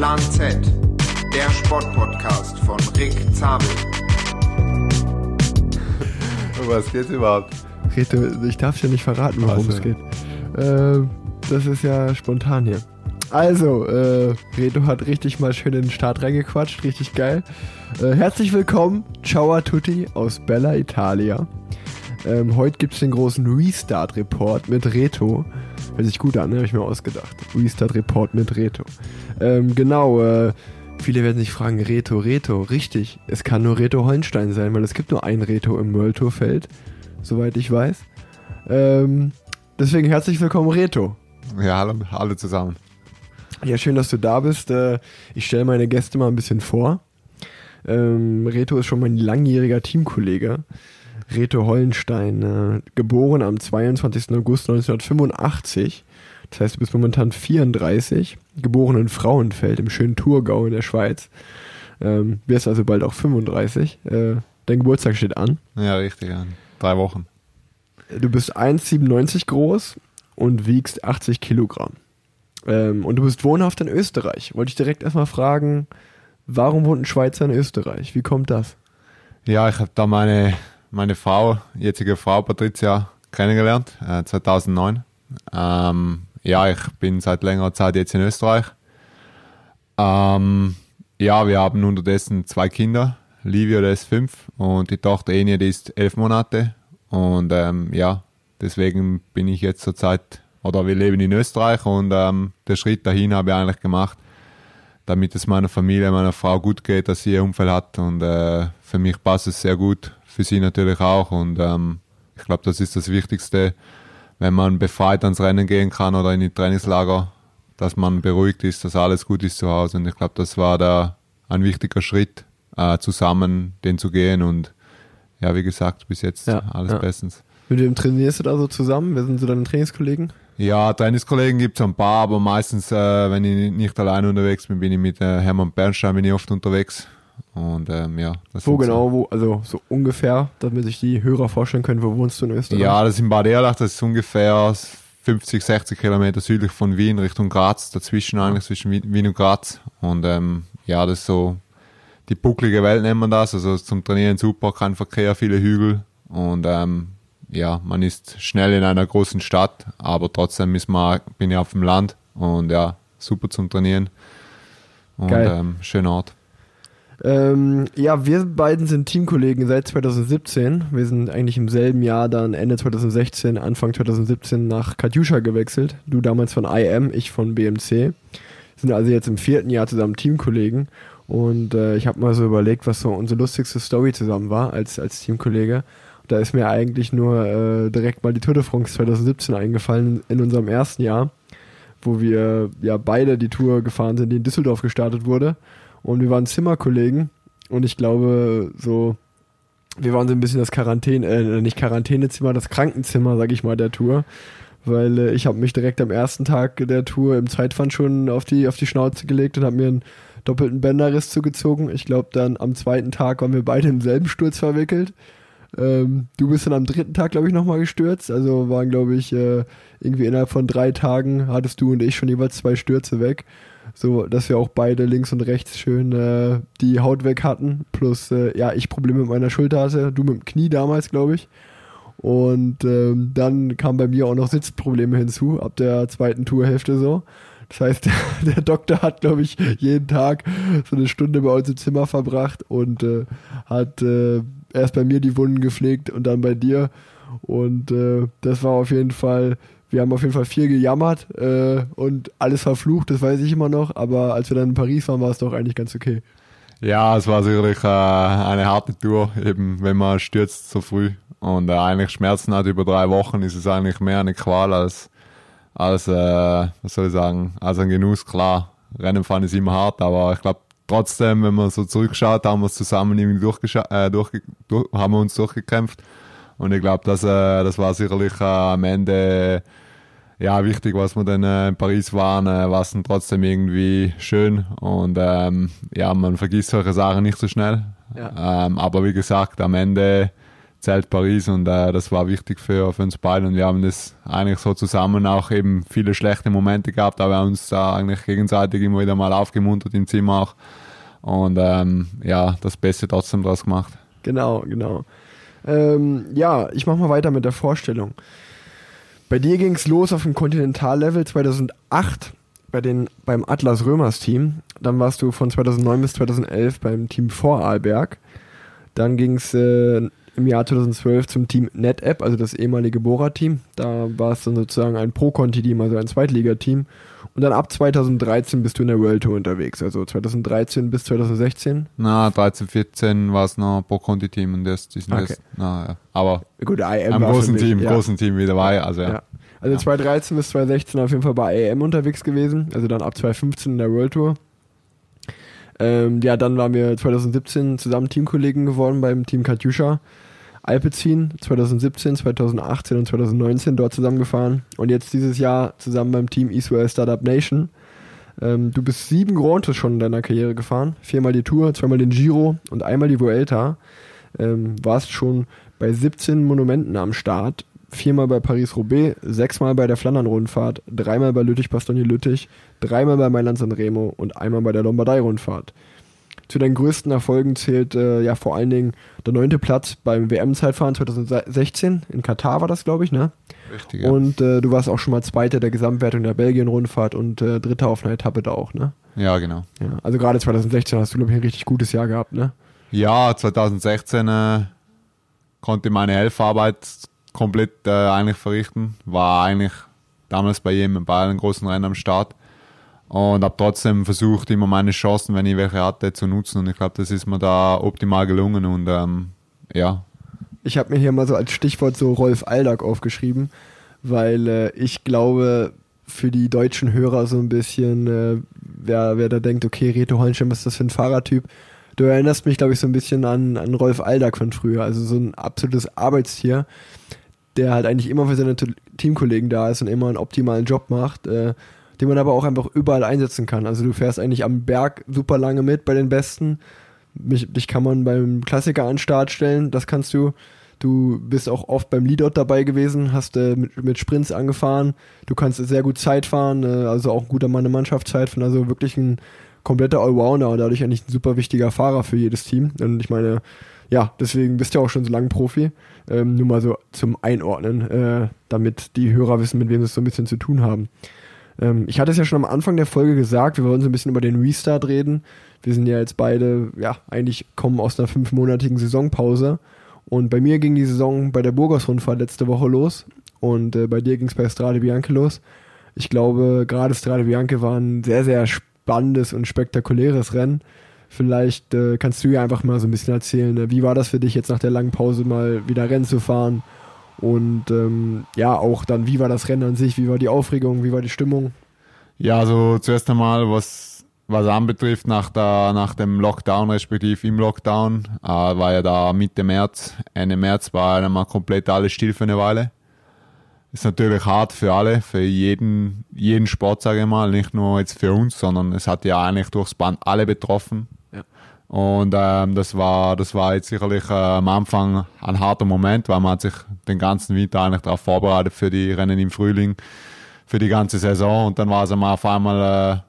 Plan Z, der Sportpodcast von Rick Zabel. Was geht's überhaupt? Reto, ich darf dir nicht verraten, worum Also. es geht. Äh, das ist ja spontan hier. Also, äh, Reto hat richtig mal schön in den Start reingequatscht, richtig geil. Äh, herzlich willkommen, ciao a tutti aus Bella Italia. Ähm, heute gibt's den großen Restart-Report mit Reto. Hört sich gut an, ne? Hab ich mir ausgedacht. Restart-Report mit Reto. Ähm, genau, äh, viele werden sich fragen, Reto, Reto. Richtig, es kann nur Reto Hollenstein sein, weil es gibt nur ein Reto im World Tour Feld, soweit ich weiß. Ähm, deswegen herzlich willkommen, Reto. Ja, hallo, hallo zusammen. Ja, schön, dass du da bist. Äh, Ich stelle meine Gäste mal ein bisschen vor. Ähm, Reto ist schon mein langjähriger Teamkollege. Reto Hollenstein, äh, geboren am 22. August 1985. Das heißt, du bist momentan 34, geboren in Frauenfeld im schönen Thurgau in der Schweiz. Ähm, wirst also bald auch 35. Äh, dein Geburtstag steht an. Ja, richtig, ja. Drei Wochen. Du bist 1,97 groß und wiegst 80 Kilogramm. Ähm, und du bist wohnhaft in Österreich. Wollte ich direkt erstmal fragen, warum wohnt ein Schweizer in Österreich? Wie kommt das? Ja, ich habe da meine, meine Frau, jetzige Frau Patricia, kennengelernt, äh, 2009. Ähm, ja, ich bin seit längerer Zeit jetzt in Österreich. Ähm, ja, wir haben unterdessen zwei Kinder. Livia, der ist fünf und die Tochter Enia, die ist elf Monate. Und ähm, ja, deswegen bin ich jetzt zurzeit, oder wir leben in Österreich und ähm, den Schritt dahin habe ich eigentlich gemacht, damit es meiner Familie, meiner Frau gut geht, dass sie ihr Umfeld hat. Und äh, für mich passt es sehr gut, für sie natürlich auch. Und ähm, ich glaube, das ist das Wichtigste, wenn man befreit ans Rennen gehen kann oder in die Trainingslager, dass man beruhigt ist, dass alles gut ist zu Hause. Und ich glaube, das war da ein wichtiger Schritt, äh, zusammen den zu gehen. Und ja, wie gesagt, bis jetzt Ja, alles ja. bestens. Mit wem trainierst du da so zusammen? Wer sind so deine Trainingskollegen? Ja, Trainingskollegen gibt es ein paar, aber meistens, äh, wenn ich nicht alleine unterwegs bin, bin ich mit äh, Hermann Bernstein bin ich oft unterwegs. Und ähm, ja, Wo sind so- genau, wo, also so ungefähr, damit sich die Hörer vorstellen können, wo wohnst du in Österreich? Ja, das ist in Bad Erlach, das ist ungefähr 50, 60 Kilometer südlich von Wien Richtung Graz, dazwischen eigentlich zwischen Wien und Graz. Und ähm, ja, das ist so die bucklige Welt nennt man das. Also zum Trainieren super, kein Verkehr, viele Hügel und ähm, ja, man ist schnell in einer großen Stadt, aber trotzdem ist man, bin ich auf dem Land und ja, super zum Trainieren. Und Geil. ähm, schöner Ort. Ähm, ja, wir beiden sind Teamkollegen seit 2017. Wir sind eigentlich im selben Jahr dann Ende 2016, Anfang 2017 nach Katjuscha gewechselt. Du damals von IM, ich von BMC. Sind also jetzt im vierten Jahr zusammen Teamkollegen. Und äh, ich habe mal so überlegt, was so unsere lustigste Story zusammen war als, als Teamkollege. Da ist mir eigentlich nur äh, direkt mal die Tour de France 2017 eingefallen in unserem ersten Jahr, wo wir ja beide die Tour gefahren sind, die in Düsseldorf gestartet wurde. Und wir waren Zimmerkollegen und ich glaube, so, wir waren so ein bisschen das Quarantäne, äh, nicht Quarantänezimmer, das Krankenzimmer, sag ich mal, der Tour. Weil äh, ich habe mich direkt am ersten Tag der Tour im Zeitfahren schon auf die, auf die Schnauze gelegt und habe mir einen doppelten Bänderriss zugezogen. Ich glaube, dann am zweiten Tag waren wir beide im selben Sturz verwickelt. Ähm, du bist dann am dritten Tag, glaube ich, nochmal gestürzt. Also waren, glaube ich, äh, irgendwie innerhalb von drei Tagen hattest du und ich schon jeweils zwei Stürze weg. So, dass wir auch beide links und rechts schön äh, die Haut weg hatten. Plus, äh, ja, ich Probleme mit meiner Schulter hatte, du mit dem Knie damals, glaube ich. Und ähm, dann kamen bei mir auch noch Sitzprobleme hinzu, ab der zweiten Tourhälfte so. Das heißt, der, der Doktor hat, glaube ich, jeden Tag so eine Stunde bei uns im Zimmer verbracht und äh, hat äh, erst bei mir die Wunden gepflegt und dann bei dir. Und äh, das war auf jeden Fall, wir haben auf jeden Fall viel gejammert äh, und alles verflucht, das weiß ich immer noch. Aber als wir dann in Paris waren, war es doch eigentlich ganz okay. Ja, es war sicherlich äh, eine harte Tour, eben wenn man stürzt so früh und äh, eigentlich Schmerzen hat über drei Wochen, ist es eigentlich mehr eine Qual als, als äh, was soll ich sagen, als ein Genuss. Klar, Rennen fahren ist immer hart, aber ich glaube trotzdem, wenn man so zurückschaut, haben wir es zusammen irgendwie äh, durchge durch, haben wir uns durchgekämpft und ich glaube, das, äh, das war sicherlich äh, am Ende ja, wichtig, was wir dann äh, in Paris waren, äh, war es dann trotzdem irgendwie schön und ähm, ja, man vergisst solche Sachen nicht so schnell. Ja. Ähm, aber wie gesagt, am Ende Zelt Paris und äh, das war wichtig für, für uns beide und wir haben das eigentlich so zusammen auch eben viele schlechte Momente gehabt, aber wir haben uns da eigentlich gegenseitig immer wieder mal aufgemuntert im Zimmer auch und ähm, ja, das Beste trotzdem draus gemacht. Genau, genau. Ähm, ja, ich mache mal weiter mit der Vorstellung. Bei dir ging es los auf dem Kontinentallevel 2008 bei den, beim Atlas Römers Team. Dann warst du von 2009 bis 2011 beim Team Vorarlberg. Dann ging es äh, im Jahr 2012 zum Team NetApp, also das ehemalige Bora-Team. Da war es dann sozusagen ein Pro-Conti-Team, also ein Zweitligateam. Und dann ab 2013 bist du in der World Tour unterwegs, also 2013 bis 2016. Na, 13, 14 war es noch Pro-Conti-Team und das, die sind Okay. jetzt, na, ja. aber Gut, IM war für großen Team, ja. großen Team wieder dabei, also ja. Ja. Also 2013 bis 2016 auf jeden Fall bei AM unterwegs gewesen, also dann ab 2015 in der World Tour. Ähm, ja, dann waren wir 2017 zusammen Teamkollegen geworden beim Team Katjuscha. Alpecin 2017, 2018 und 2019 dort zusammengefahren und jetzt dieses Jahr zusammen beim Team Israel Startup Nation. Ähm, du bist sieben Grand Tours schon in deiner Karriere gefahren, viermal die Tour, zweimal den Giro und einmal die Vuelta. Ähm, warst schon bei 17 Monumenten am Start, viermal bei Paris-Roubaix, sechsmal bei der Flandern-Rundfahrt, dreimal bei Lüttich-Bastogne-Lüttich, dreimal bei Mailand-San Remo und einmal bei der Lombardei-Rundfahrt. Zu deinen größten Erfolgen zählt äh, ja vor allen Dingen der neunte Platz beim WM-Zeitfahren 2016. In Katar war das, glaube ich, ne? Richtig, ja. Und äh, du warst auch schon mal Zweiter der Gesamtwertung der Belgien-Rundfahrt und äh, Dritter auf einer Etappe da auch, ne? ja, genau. Ja. Also gerade 2016 hast du, glaube ich, ein richtig gutes Jahr gehabt, ne? Ja, 2016 äh, konnte meine Helferarbeit komplett äh, eigentlich verrichten. War eigentlich damals bei jedem bei allen großen Rennen am Start. Und habe trotzdem versucht, immer meine Chancen, wenn ich welche hatte, zu nutzen. Und ich glaube, das ist mir da optimal gelungen. Und ähm, ja, Ich habe mir hier mal so als Stichwort so Rolf Aldag aufgeschrieben, weil äh, ich glaube, für die deutschen Hörer so ein bisschen, äh, wer, wer da denkt, okay, Reto Holnstein, was ist das für ein Fahrertyp? Du erinnerst mich, glaube ich, so ein bisschen an, an Rolf Aldag von früher. Also so ein absolutes Arbeitstier, der halt eigentlich immer für seine Teamkollegen da ist und immer einen optimalen Job macht, äh, den man aber auch einfach überall einsetzen kann. Also du fährst eigentlich am Berg super lange mit bei den Besten. Mich, dich kann man beim Klassiker an den Start stellen, das kannst du. Du bist auch oft beim Leadout dabei gewesen, hast äh, mit, mit Sprints angefahren. Du kannst sehr gut Zeit fahren, äh, also auch ein guter Mann Mannschaftszeit von also wirklich ein kompletter Allrounder und dadurch eigentlich ein super wichtiger Fahrer für jedes Team. Und ich meine, ja, deswegen bist du ja auch schon so lange Profi. Ähm, nur mal so zum Einordnen, äh, damit die Hörer wissen, mit wem sie es so ein bisschen zu tun haben. Ähm, ich hatte es ja schon am Anfang der Folge gesagt, wir wollen so ein bisschen über den Restart reden. Wir sind ja jetzt beide, ja, eigentlich kommen aus einer fünfmonatigen Saisonpause. Und bei mir ging die Saison bei der Burgos-Rundfahrt letzte Woche los. Und äh, bei dir ging es bei Strade Bianche los. Ich glaube, gerade Strade Bianche war ein sehr, sehr spannendes und spektakuläres Rennen. Vielleicht äh, kannst du ja einfach mal so ein bisschen erzählen, äh, wie war das für dich jetzt nach der langen Pause mal wieder Rennen zu fahren? Und ähm, ja, auch dann, wie war das Rennen an sich? Wie war die Aufregung? Wie war die Stimmung? Ja, also zuerst einmal, was, was anbetrifft, nach, der, nach dem Lockdown, respektive im Lockdown, äh, war ja da Mitte März, Ende März war dann mal komplett alles still für eine Weile. Ist natürlich hart für alle, für jeden, jeden Sport, sage ich mal, nicht nur jetzt für uns, sondern es hat ja eigentlich durchs Band alle betroffen. Und ähm, das war das war jetzt sicherlich äh, am Anfang ein harter Moment, weil man hat sich den ganzen Winter eigentlich darauf vorbereitet für die Rennen im Frühling, für die ganze Saison und dann war es einmal auf einmal äh, ein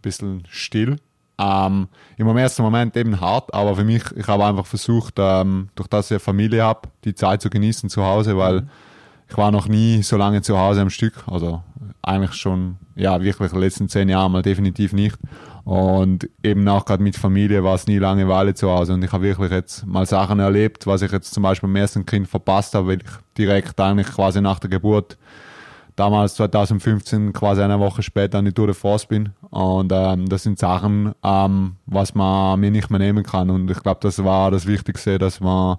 bisschen still. Ähm, Im ersten Moment eben hart, aber für mich, ich habe einfach versucht, ähm, durch das ich eine Familie habe, die Zeit zu genießen zu Hause, weil ich war noch nie so lange zu Hause am Stück, also eigentlich schon, ja, wirklich die letzten zehn Jahre mal definitiv nicht. Und eben auch gerade mit Familie war es nie Langeweile zu Hause und ich habe wirklich jetzt mal Sachen erlebt, was ich jetzt zum Beispiel beim ersten Kind verpasst habe, weil ich direkt eigentlich quasi nach der Geburt damals 2015 quasi eine Woche später an die Tour de France bin. Und ähm, das sind Sachen, ähm, was man mir nicht mehr nehmen kann. Und ich glaube, das war das Wichtigste, dass man,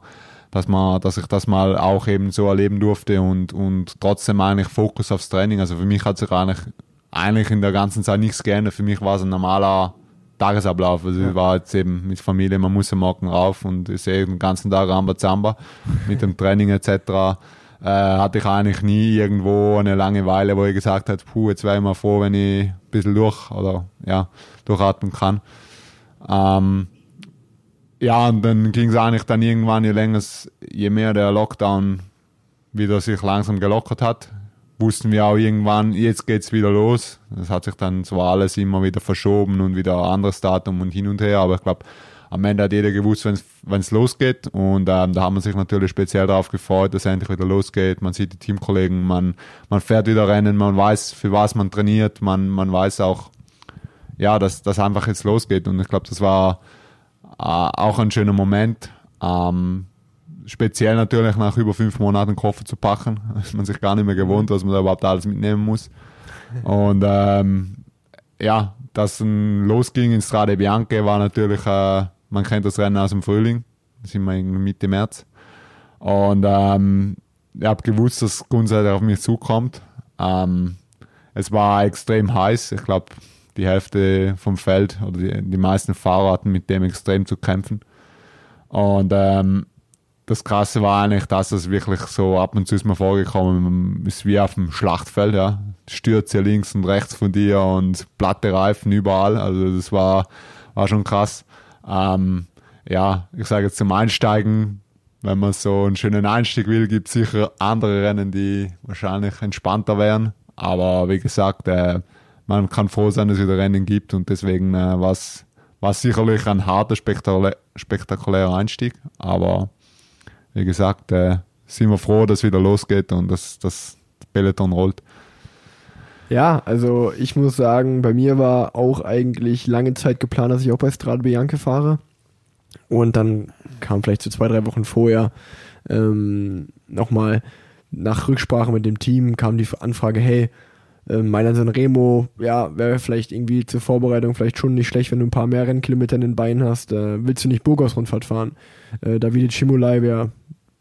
dass man, dass ich das mal auch eben so erleben durfte und, und trotzdem eigentlich Fokus aufs Training. Also für mich hat sich eigentlich, eigentlich in der ganzen Zeit nichts geändert. Für mich war es ein normaler Tagesablauf. Also ich war jetzt eben mit Familie, man muss am Morgen rauf und ist eh den ganzen Tag Rambazamba mit dem Training etc äh, hatte ich eigentlich nie irgendwo eine Langeweile, wo ich gesagt habe, puh, jetzt wäre ich mal froh, wenn ich ein bisschen durch oder ja, durchatmen kann. Ähm, ja, und dann ging es eigentlich dann irgendwann, je länger je mehr der Lockdown wieder sich langsam gelockert hat, wussten wir auch irgendwann, jetzt geht's wieder los. Das hat sich dann zwar alles immer wieder verschoben und wieder ein anderes Datum und hin und her, aber ich glaube, am Ende hat jeder gewusst, wenn es losgeht. Und ähm, da haben wir sich natürlich speziell darauf gefreut, dass es endlich wieder losgeht. Man sieht die Teamkollegen, man, man fährt wieder Rennen, man weiß, für was man trainiert, man, man weiß auch, ja, dass das einfach jetzt losgeht. Und ich glaube, das war äh, auch ein schöner Moment. Ähm, speziell natürlich nach über fünf Monaten Koffer zu packen. Ist man sich gar nicht mehr gewohnt, dass man da überhaupt alles mitnehmen muss. Und ähm, ja, dass ein losging in Strade Bianche war natürlich, äh, man kennt das Rennen aus dem Frühling, da sind wir Mitte März. Und ähm, ich habe gewusst, dass grundsätzlich auf mich zukommt. Ähm, es war extrem heiß. Ich glaube, die Hälfte vom Feld oder die, die meisten Fahrer hatten mit dem extrem zu kämpfen. Und ähm, das Krasse war eigentlich, dass es wirklich so ab und zu ist mir vorgekommen, ist wie auf dem Schlachtfeld, ja. Stürze links und rechts von dir und platte Reifen überall. Also das war, war schon krass. Ähm, ja, ich sage jetzt zum Einsteigen, wenn man so einen schönen Einstieg will, gibt es sicher andere Rennen, die wahrscheinlich entspannter wären. Aber wie gesagt, äh, man kann froh sein, dass es wieder Rennen gibt und deswegen äh, war es sicherlich ein harter, spektakulärer Einstieg. Aber wie gesagt, äh, sind wir froh, dass es wieder losgeht und dass das Peloton rollt. Ja, also ich muss sagen, bei mir war auch eigentlich lange Zeit geplant, dass ich auch bei Strade Bianche fahre. Und dann kam vielleicht so zwei, drei Wochen vorher ähm, nochmal nach Rücksprache mit dem Team kam die Anfrage, hey, Mailand San Remo, ja, wäre vielleicht irgendwie zur Vorbereitung vielleicht schon nicht schlecht, wenn du ein paar mehr Rennkilometer in den Beinen hast. Äh, willst du nicht Burgos-Rundfahrt fahren? Äh, Davide Cimolai, der,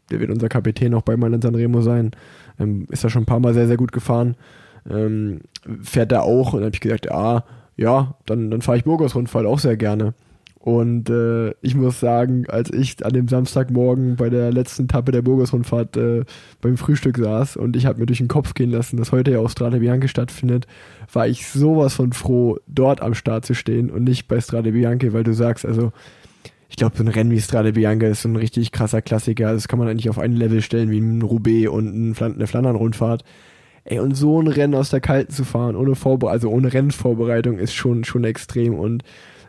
der wird unser Kapitän auch bei Mailand San Remo sein, ähm, ist da schon ein paar Mal sehr, sehr gut gefahren. Ähm, fährt er auch und dann habe ich gesagt, ah, ja, dann, dann fahre ich Burgos-Rundfahrt auch sehr gerne. Und äh, ich muss sagen, als ich an dem Samstagmorgen bei der letzten Etappe der Burgos-Rundfahrt äh, beim Frühstück saß und ich habe mir durch den Kopf gehen lassen, dass heute ja auch Strade Bianche stattfindet, war ich sowas von froh, dort am Start zu stehen und nicht bei Strade Bianche, weil du sagst, also ich glaube, so ein Rennen wie Strade Bianca ist so ein richtig krasser Klassiker. Das kann man eigentlich auf ein Level stellen wie ein Roubaix und eine Flandern-Rundfahrt. Ey, und so ein Rennen aus der Kalten zu fahren, ohne Vorbe also ohne Rennvorbereitung, ist schon, schon extrem. Und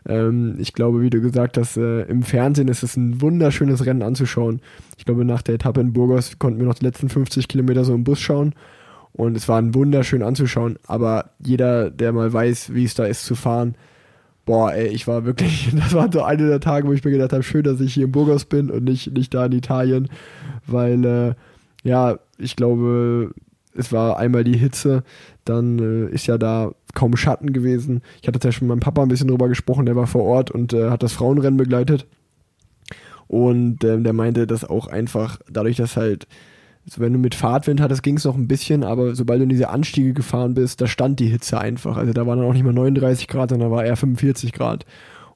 ähm, ich glaube, wie du gesagt hast, äh, im Fernsehen ist es ein wunderschönes Rennen anzuschauen. Ich glaube, nach der Etappe in Burgos konnten wir noch die letzten 50 Kilometer so im Bus schauen. Und es war wunderschön anzuschauen. Aber jeder, der mal weiß, wie es da ist zu fahren, boah, ey, ich war wirklich, das war so einer der Tage, wo ich mir gedacht habe, schön, dass ich hier in Burgos bin und nicht, nicht da in Italien. Weil, äh, ja, ich glaube, es war einmal die Hitze, dann äh, ist ja da kaum Schatten gewesen. Ich hatte ja schon mit meinem Papa ein bisschen drüber gesprochen, der war vor Ort und äh, hat das Frauenrennen begleitet. Und äh, der meinte, dass auch einfach dadurch, dass halt, also wenn du mit Fahrtwind hattest, ging es noch ein bisschen, aber sobald du in diese Anstiege gefahren bist, da stand die Hitze einfach. Also da waren dann auch nicht mehr 39 Grad, sondern da war eher 45 Grad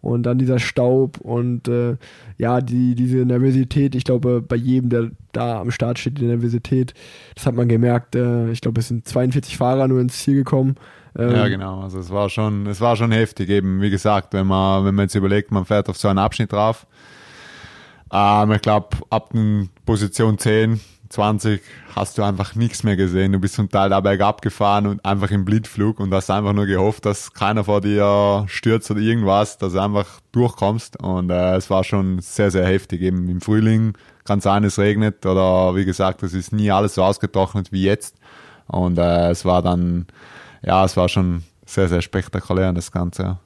und dann dieser Staub und äh, ja, die, diese Nervosität, ich glaube, bei jedem, der da am Start steht, die Nervosität, das hat man gemerkt. Äh, ich glaube, es sind 42 Fahrer nur ins Ziel gekommen. Ähm, ja, genau. Also es war schon, es war schon heftig, eben, wie gesagt, wenn man, wenn man jetzt überlegt, man fährt auf so einen Abschnitt drauf. Ähm, ich glaube, ab Position 10 20 hast du einfach nichts mehr gesehen. Du bist zum Teil da bergab gefahren und einfach im Blindflug und hast einfach nur gehofft, dass keiner vor dir stürzt oder irgendwas, dass du einfach durchkommst. Und äh, es war schon sehr, sehr heftig. Eben im Frühling kann sein, es regnet oder wie gesagt, es ist nie alles so ausgetrocknet wie jetzt. Und äh, es war dann, ja, es war schon sehr, sehr spektakulär das Ganze. Ja.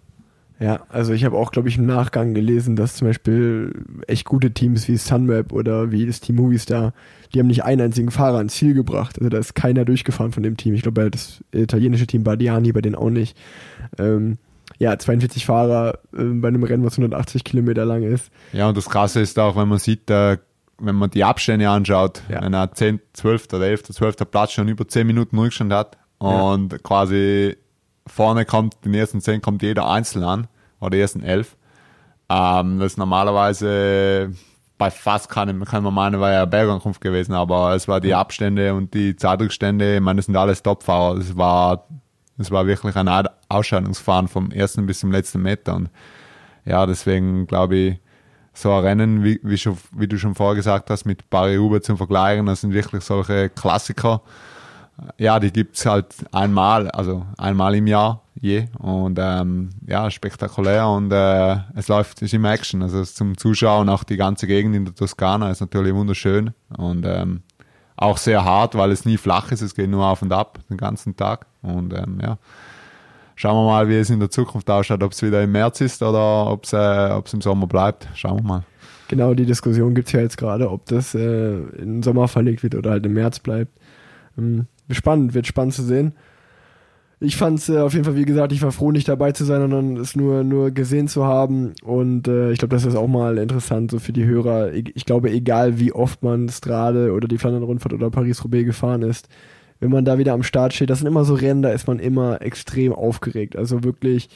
Ja, also ich habe auch, glaube ich, im Nachgang gelesen, dass zum Beispiel echt gute Teams wie Sunweb oder wie das Team Movistar, die haben nicht einen einzigen Fahrer ans Ziel gebracht. Also da ist keiner durchgefahren von dem Team. Ich glaube, das italienische Team Bardiani bei denen auch nicht. Ähm, ja, 42 Fahrer äh, bei einem Rennen, was 180 Kilometer lang ist. Ja, und das Krasse ist auch, wenn man sieht, äh, wenn man die Abstände anschaut, ja. wenn er 10, 12. oder 11. 12. Platz schon über 10 Minuten Rückstand hat und ja. quasi vorne kommt, den ersten zehn kommt jeder einzeln an, oder die ersten elf. Ähm, das ist normalerweise bei fast keinem, kann man meinen, war ja Bergankunft gewesen, aber es war die Abstände und die Zeitrückstände, ich meine, das sind alles Topfahrer. Es war, es war wirklich ein Ausscheidungsfahren vom ersten bis zum letzten Meter und ja, deswegen glaube ich, so ein Rennen, wie, wie, schon, wie du schon vorher gesagt hast, mit Paris-Roubaix zum Vergleichen, das sind wirklich solche Klassiker. Ja, die gibt's halt einmal, also einmal im Jahr je. Und ähm, ja, spektakulär und äh, es läuft, es ist im Action. Also zum Zuschauen, auch die ganze Gegend in der Toskana ist natürlich wunderschön und ähm, auch sehr hart, weil es nie flach ist, es geht nur auf und ab den ganzen Tag. Und ähm, ja, schauen wir mal, wie es in der Zukunft ausschaut, ob es wieder im März ist oder ob es äh, im Sommer bleibt. Schauen wir mal. Genau, die Diskussion gibt es ja jetzt gerade, ob das äh, im Sommer verlegt wird oder halt im März bleibt. Ähm, spannend, wird spannend zu sehen. Ich fand es äh, auf jeden Fall, wie gesagt, ich war froh, nicht dabei zu sein, sondern es nur, nur gesehen zu haben. Und äh, ich glaube, das ist auch mal interessant, so für die Hörer. Ich, ich glaube, egal wie oft man Strade oder die Flandern-Rundfahrt oder Paris-Roubaix gefahren ist, wenn man da wieder am Start steht, das sind immer so Rennen, da ist man immer extrem aufgeregt. Also wirklich,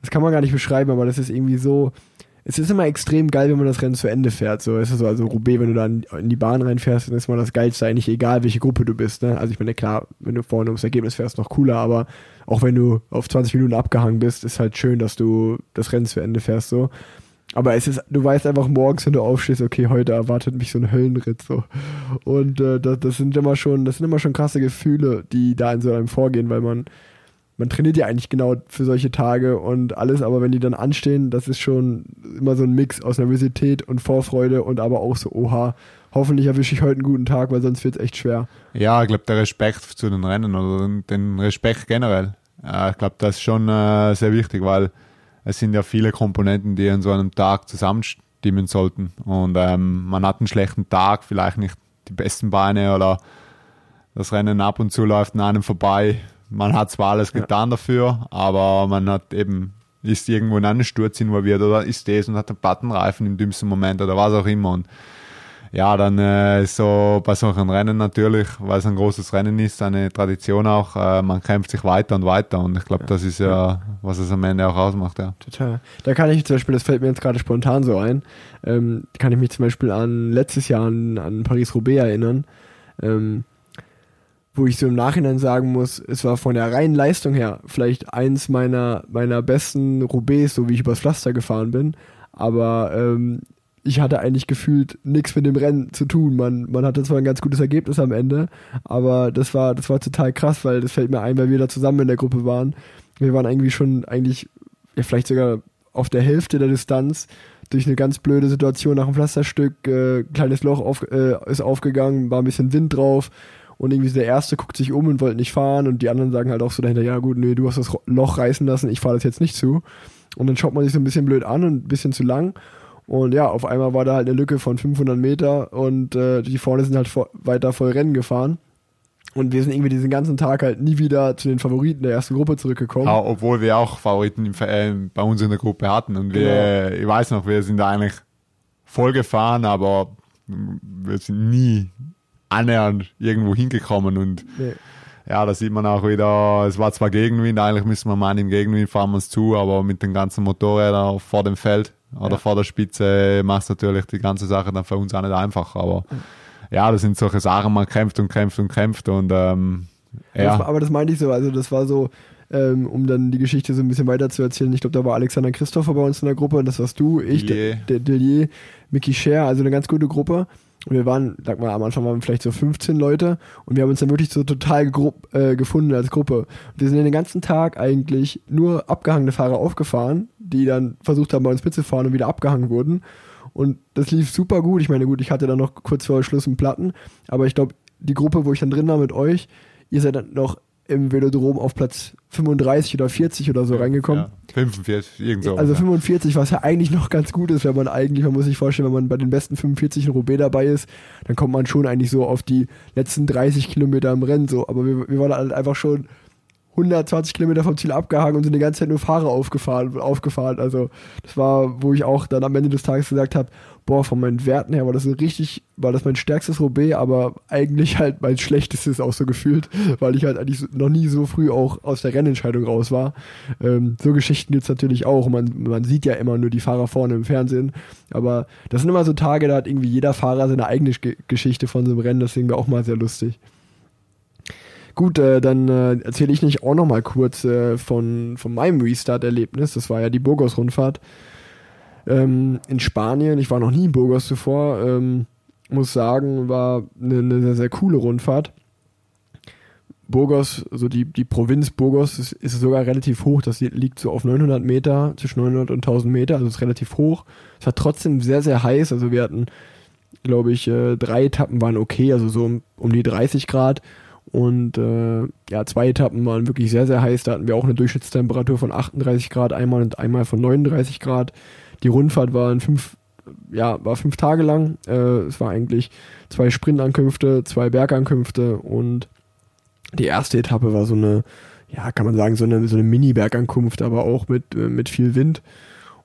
das kann man gar nicht beschreiben, aber das ist irgendwie so, es ist immer extrem geil, wenn man das Rennen zu Ende fährt. So ist es so, also Roubaix, wenn du da in die Bahn reinfährst, dann ist mal das Geilste eigentlich egal, welche Gruppe du bist. Ne? Also ich meine, klar, wenn du vorne ums Ergebnis fährst, noch cooler, aber auch wenn du auf 20 Minuten abgehangen bist, ist halt schön, dass du das Rennen zu Ende fährst. So. Aber es ist, du weißt einfach morgens, wenn du aufstehst, okay, heute erwartet mich so ein Höllenritt so. Und äh, das, das sind immer schon, das sind immer schon krasse Gefühle, die da in so einem vorgehen, weil man, man trainiert ja eigentlich genau für solche Tage und alles, aber wenn die dann anstehen, das ist schon immer so ein Mix aus Nervosität und Vorfreude und aber auch so, oha, hoffentlich erwische ich heute einen guten Tag, weil sonst wird es echt schwer. Ja, ich glaube, der Respekt zu den Rennen oder den Respekt generell, äh, ich glaube, das ist schon äh, sehr wichtig, weil es sind ja viele Komponenten, die an so einem Tag zusammenstimmen sollten. Und ähm, man hat einen schlechten Tag, vielleicht nicht die besten Beine oder das Rennen ab und zu läuft an einem vorbei. Man hat zwar alles getan ja. dafür, aber man hat eben, ist irgendwo in einen Sturz involviert oder ist das und hat einen Plattenreifen im dümmsten Moment oder was auch immer. Und ja, dann äh, so bei solchen Rennen natürlich, weil es ein großes Rennen ist, eine Tradition auch, äh, man kämpft sich weiter und weiter und ich glaube, das ist ja, was es am Ende auch ausmacht, ja. Total. Da kann ich zum Beispiel, das fällt mir jetzt gerade spontan so ein, ähm, kann ich mich zum Beispiel an letztes Jahr an, an Paris-Roubaix erinnern, ähm, wo ich so im Nachhinein sagen muss, es war von der reinen Leistung her vielleicht eins meiner, meiner besten Roubaix, so wie ich übers Pflaster gefahren bin, aber ähm, ich hatte eigentlich gefühlt nichts mit dem Rennen zu tun. Man, man hatte zwar ein ganz gutes Ergebnis am Ende, aber das war, das war total krass, weil das fällt mir ein, weil wir da zusammen in der Gruppe waren. Wir waren irgendwie schon eigentlich, ja, vielleicht sogar auf der Hälfte der Distanz durch eine ganz blöde Situation nach dem Pflasterstück, äh, kleines Loch auf, äh, ist aufgegangen, war ein bisschen Wind drauf und irgendwie der erste guckt sich um und wollte nicht fahren und die anderen sagen halt auch so dahinter, ja gut, nee, du hast das Loch reißen lassen, ich fahre das jetzt nicht zu. Und dann schaut man sich so ein bisschen blöd an und ein bisschen zu lang und ja, auf einmal war da halt eine Lücke von 500 Meter und äh, die vorne sind halt vor, weiter voll Rennen gefahren. Und wir sind irgendwie diesen ganzen Tag halt nie wieder zu den Favoriten der ersten Gruppe zurückgekommen. Ja, obwohl wir auch Favoriten im, äh, bei uns in der Gruppe hatten. Und wir, genau. ich weiß noch, wir sind da eigentlich voll gefahren, aber wir sind nie annähernd irgendwo hingekommen. Und nee. ja, da sieht man auch wieder, es war zwar Gegenwind, eigentlich müssen wir mal im Gegenwind fahren wir uns zu, aber mit den ganzen Motorrädern vor dem Feld oder ja. vor der Spitze macht es natürlich die ganze Sache dann für uns auch nicht einfach. Aber ja, das sind solche Sachen, man kämpft und kämpft und kämpft und ähm, ja. Das, aber das meinte ich so, also das war so, ähm, um dann die Geschichte so ein bisschen weiter zu erzählen. Ich glaube, da war Alexander Christopher bei uns in der Gruppe, das warst du, ich, Delier, Delier Mickey Scher, also eine ganz gute Gruppe. Und wir waren, sag mal, am Anfang waren wir vielleicht so 15 Leute und wir haben uns dann wirklich so total äh, gefunden als Gruppe. Und wir sind den ganzen Tag eigentlich nur abgehangene Fahrer aufgefahren, die dann versucht haben, bei uns mitzufahren und wieder abgehangen wurden. Und das lief super gut. Ich meine, gut, ich hatte dann noch kurz vor Schluss einen Platten, aber ich glaube, die Gruppe, wo ich dann drin war mit euch, ihr seid dann noch im Velodrom auf Platz 35 oder 40 oder so reingekommen. Ja, 45, irgend so. Also 45, was ja eigentlich noch ganz gut ist, wenn man eigentlich, man muss sich vorstellen, wenn man bei den besten 45 in Roubaix dabei ist, dann kommt man schon eigentlich so auf die letzten 30 Kilometer im Rennen so. Aber wir, wir waren halt einfach schon 120 Kilometer vom Ziel abgehangen und sind die ganze Zeit nur Fahrer aufgefahren, aufgefahren. Also das war, wo ich auch dann am Ende des Tages gesagt habe, boah, von meinen Werten her war das so richtig, war das mein stärkstes Roubaix, aber eigentlich halt mein schlechtestes auch so gefühlt, weil ich halt eigentlich noch nie so früh auch aus der Rennentscheidung raus war. Ähm, so Geschichten gibt es natürlich auch. Man, man sieht ja immer nur die Fahrer vorne im Fernsehen, aber das sind immer so Tage, da hat irgendwie jeder Fahrer seine eigene Geschichte von so einem Rennen, deswegen war auch mal sehr lustig. Gut, äh, dann äh, erzähle ich nicht auch noch mal kurz äh, von, von meinem Restart-Erlebnis. Das war ja die Burgos-Rundfahrt. Ähm, in Spanien, ich war noch nie in Burgos zuvor, ähm, muss sagen, war eine, eine sehr, sehr coole Rundfahrt. Burgos, also die, die Provinz Burgos ist, ist sogar relativ hoch. Das liegt so auf 900 Meter, zwischen 900 und 1000 Meter, also ist relativ hoch. Es war trotzdem sehr, sehr heiß. Also wir hatten, glaube ich, äh, drei Etappen waren okay, also so um, um die 30 Grad. Und äh, ja, zwei Etappen waren wirklich sehr, sehr heiß. Da hatten wir auch eine Durchschnittstemperatur von 38 Grad einmal und einmal von 39 Grad. Die Rundfahrt war in fünf, ja, war fünf Tage lang. Äh, es war eigentlich zwei Sprintankünfte, zwei Bergankünfte und die erste Etappe war so eine, ja, kann man sagen, so eine, so eine Mini-Bergankunft, aber auch mit, äh, mit viel Wind.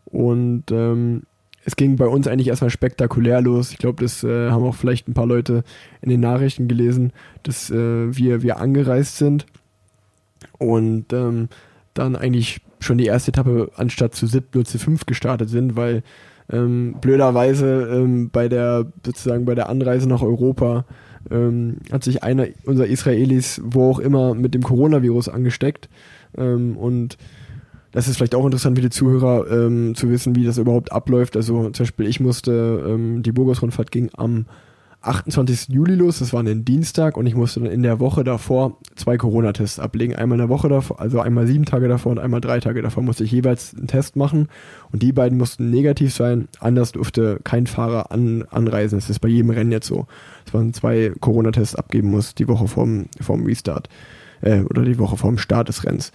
Und ähm, es ging bei uns eigentlich erstmal spektakulär los. Ich glaube, das äh, haben auch vielleicht ein paar Leute in den Nachrichten gelesen, dass äh, wir, wir angereist sind und ähm, dann eigentlich schon die erste Etappe anstatt zu SIP nur zu 5 gestartet sind, weil ähm, blöderweise ähm, bei der sozusagen bei der Anreise nach Europa ähm, hat sich einer unserer Israelis, wo auch immer, mit dem Coronavirus angesteckt. Ähm, und das ist vielleicht auch interessant für die Zuhörer ähm, zu wissen, wie das überhaupt abläuft. Also zum Beispiel, ich musste, ähm, die Burgos-Rundfahrt ging am 28. Juli los, das war ein Dienstag und ich musste dann in der Woche davor zwei Corona-Tests ablegen. Einmal in der Woche davor, also einmal sieben Tage davor und einmal drei Tage davor musste ich jeweils einen Test machen und die beiden mussten negativ sein. Anders durfte kein Fahrer an, anreisen. Das ist bei jedem Rennen jetzt so, dass man zwei Corona-Tests abgeben muss die Woche vorm, vorm Restart äh, oder die Woche vorm Start des Rennens.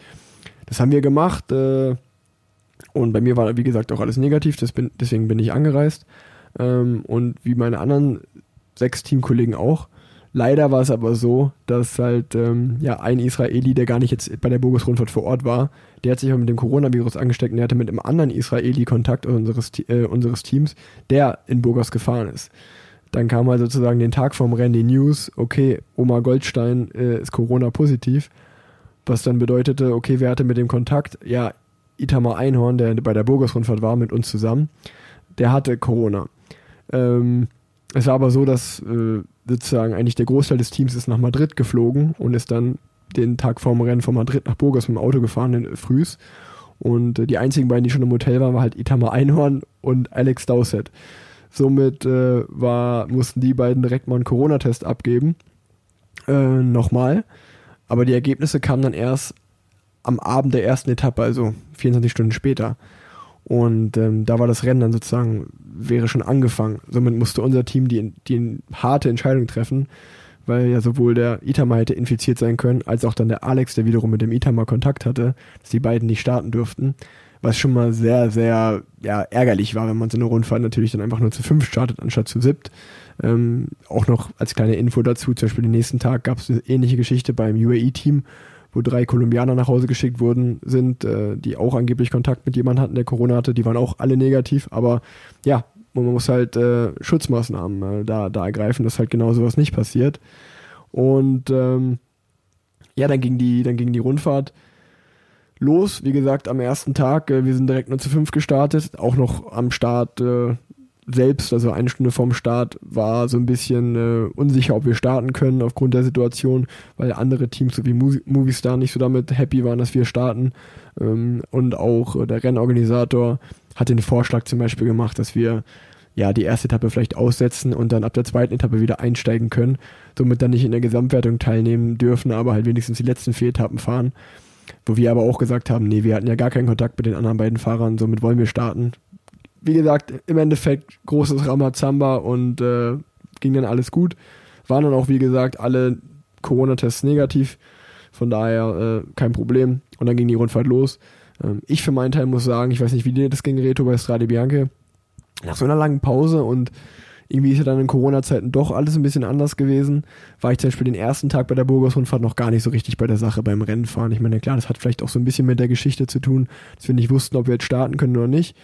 Das haben wir gemacht äh, und bei mir war wie gesagt auch alles negativ, bin, deswegen bin ich angereist. Ähm, und wie meine anderen sechs Teamkollegen auch. Leider war es aber so, dass halt ähm, ja ein Israeli, der gar nicht jetzt bei der Burgos-Rundfahrt vor Ort war, der hat sich auch mit dem Coronavirus angesteckt und der hatte mit einem anderen Israeli Kontakt unseres, äh, unseres Teams, der in Burgos gefahren ist. Dann kam halt sozusagen den Tag vorm Rennen die News, okay, Oma Goldstein äh, ist Corona-positiv, was dann bedeutete, okay, wer hatte mit dem Kontakt? Ja, Itamar Einhorn, der bei der Burgos-Rundfahrt war, mit uns zusammen, der hatte Corona. Ähm, es war aber so, dass äh, sozusagen eigentlich der Großteil des Teams ist nach Madrid geflogen und ist dann den Tag vorm Rennen von Madrid nach Burgos mit dem Auto gefahren, in frühs. Und äh, die einzigen beiden, die schon im Hotel waren, war halt Itamar Einhorn und Alex Dowsett. Somit äh, war, mussten die beiden direkt mal einen Corona-Test abgeben. Äh, nochmal. Aber die Ergebnisse kamen dann erst am Abend der ersten Etappe, also 24 Stunden später. Und ähm, da war das Rennen dann sozusagen, wäre schon angefangen. Somit musste unser Team die, die harte Entscheidung treffen, weil ja sowohl der Itamar hätte infiziert sein können, als auch dann der Alex, der wiederum mit dem Itamar Kontakt hatte, dass die beiden nicht starten durften. Was schon mal sehr, sehr ja, ärgerlich war, wenn man so eine Rundfahrt natürlich dann einfach nur zu fünf startet, anstatt zu siebt. Ähm, auch noch als kleine Info dazu, zum Beispiel den nächsten Tag gab es eine ähnliche Geschichte beim UAE-Team, wo drei Kolumbianer nach Hause geschickt wurden, sind, äh, die auch angeblich Kontakt mit jemandem hatten, der Corona hatte. Die waren auch alle negativ, aber ja, man muss halt äh, Schutzmaßnahmen äh, da, da ergreifen, dass halt genau sowas nicht passiert. Und ähm, ja, dann ging die, dann ging die Rundfahrt los. Wie gesagt, am ersten Tag, äh, wir sind direkt nur zu fünf gestartet, auch noch am Start äh, selbst, also eine Stunde vorm Start, war so ein bisschen äh, unsicher, ob wir starten können aufgrund der Situation, weil andere Teams so wie Movistar nicht so damit happy waren, dass wir starten. Ähm, und auch äh, der Rennorganisator hat den Vorschlag zum Beispiel gemacht, dass wir ja die erste Etappe vielleicht aussetzen und dann ab der zweiten Etappe wieder einsteigen können, somit dann nicht in der Gesamtwertung teilnehmen dürfen, aber halt wenigstens die letzten vier Etappen fahren. Wo wir aber auch gesagt haben, nee, wir hatten ja gar keinen Kontakt mit den anderen beiden Fahrern, somit wollen wir starten wie gesagt, im Endeffekt großes Ramazamba und äh, ging dann alles gut. Waren dann auch, wie gesagt, alle Corona-Tests negativ. Von daher äh, kein Problem. Und dann ging die Rundfahrt los. Ähm, ich für meinen Teil muss sagen, ich weiß nicht, wie dir das ging, Reto bei Strade Bianche. Nach so einer langen Pause und irgendwie ist ja dann in Corona-Zeiten doch alles ein bisschen anders gewesen. War ich zum Beispiel den ersten Tag bei der Burgos-Rundfahrt noch gar nicht so richtig bei der Sache beim Rennfahren. Ich meine, klar, das hat vielleicht auch so ein bisschen mit der Geschichte zu tun, dass wir nicht wussten, ob wir jetzt starten können oder nicht.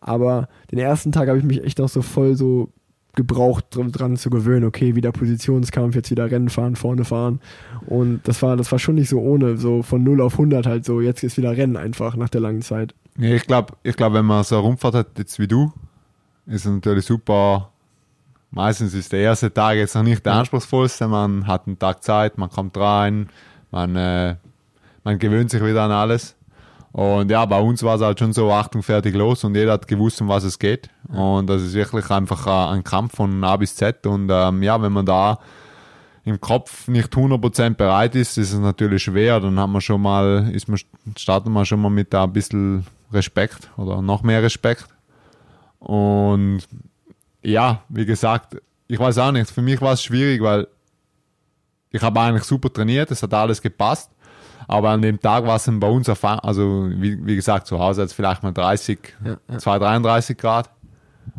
Aber den ersten Tag habe ich mich echt noch so voll so gebraucht, dran zu gewöhnen, okay, wieder Positionskampf, jetzt wieder Rennen fahren, vorne fahren. Und das war, das war schon nicht so ohne, so von 0 auf 100 halt so, jetzt ist wieder Rennen einfach nach der langen Zeit. Ja, ich glaube, ich glaub, wenn man so eine Rundfahrt hat, jetzt wie du, ist es natürlich super. Meistens ist der erste Tag jetzt noch nicht der anspruchsvollste, man hat einen Tag Zeit, man kommt rein, man, äh, man gewöhnt sich wieder an alles. Und ja, bei uns war es halt schon so, Achtung, fertig, los und jeder hat gewusst, um was es geht. Und das ist wirklich einfach ein Kampf von A bis Z. Und ähm, ja, wenn man da im Kopf nicht 100% bereit ist, ist es natürlich schwer. Dann hat man schon mal, ist man, startet man schon mal mit da ein bisschen Respekt oder noch mehr Respekt. Und ja, wie gesagt, ich weiß auch nicht, für mich war es schwierig, weil ich habe eigentlich super trainiert, es hat alles gepasst. Aber an dem Tag war es bei uns, auf, also wie, wie gesagt, zu Hause hat es vielleicht mal 30, ja, ja. 2, 33 Grad.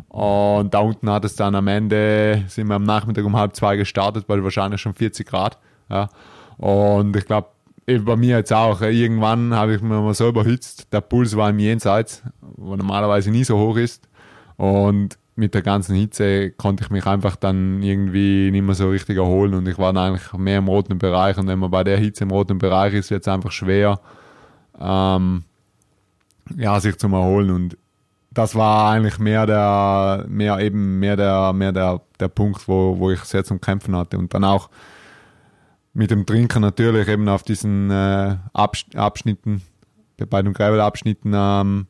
Und da unten hat es dann am Ende, sind wir am Nachmittag um halb zwei gestartet, weil wahrscheinlich schon 40 Grad. Ja. Und ich glaube, bei mir jetzt auch, irgendwann habe ich mir mal so überhitzt, der Puls war im Jenseits, wo normalerweise nie so hoch ist. Und mit der ganzen Hitze konnte ich mich einfach dann irgendwie nicht mehr so richtig erholen. Und ich war dann eigentlich mehr im roten Bereich. Und wenn man bei der Hitze im roten Bereich ist, wird es einfach schwer, ähm, ja, sich zu erholen. Und das war eigentlich mehr der, mehr eben mehr der, mehr der, der Punkt, wo, wo ich sehr zum Kämpfen hatte. Und dann auch mit dem Trinken natürlich eben auf diesen äh, Abschnitten, bei den Gravel-Abschnitten ähm,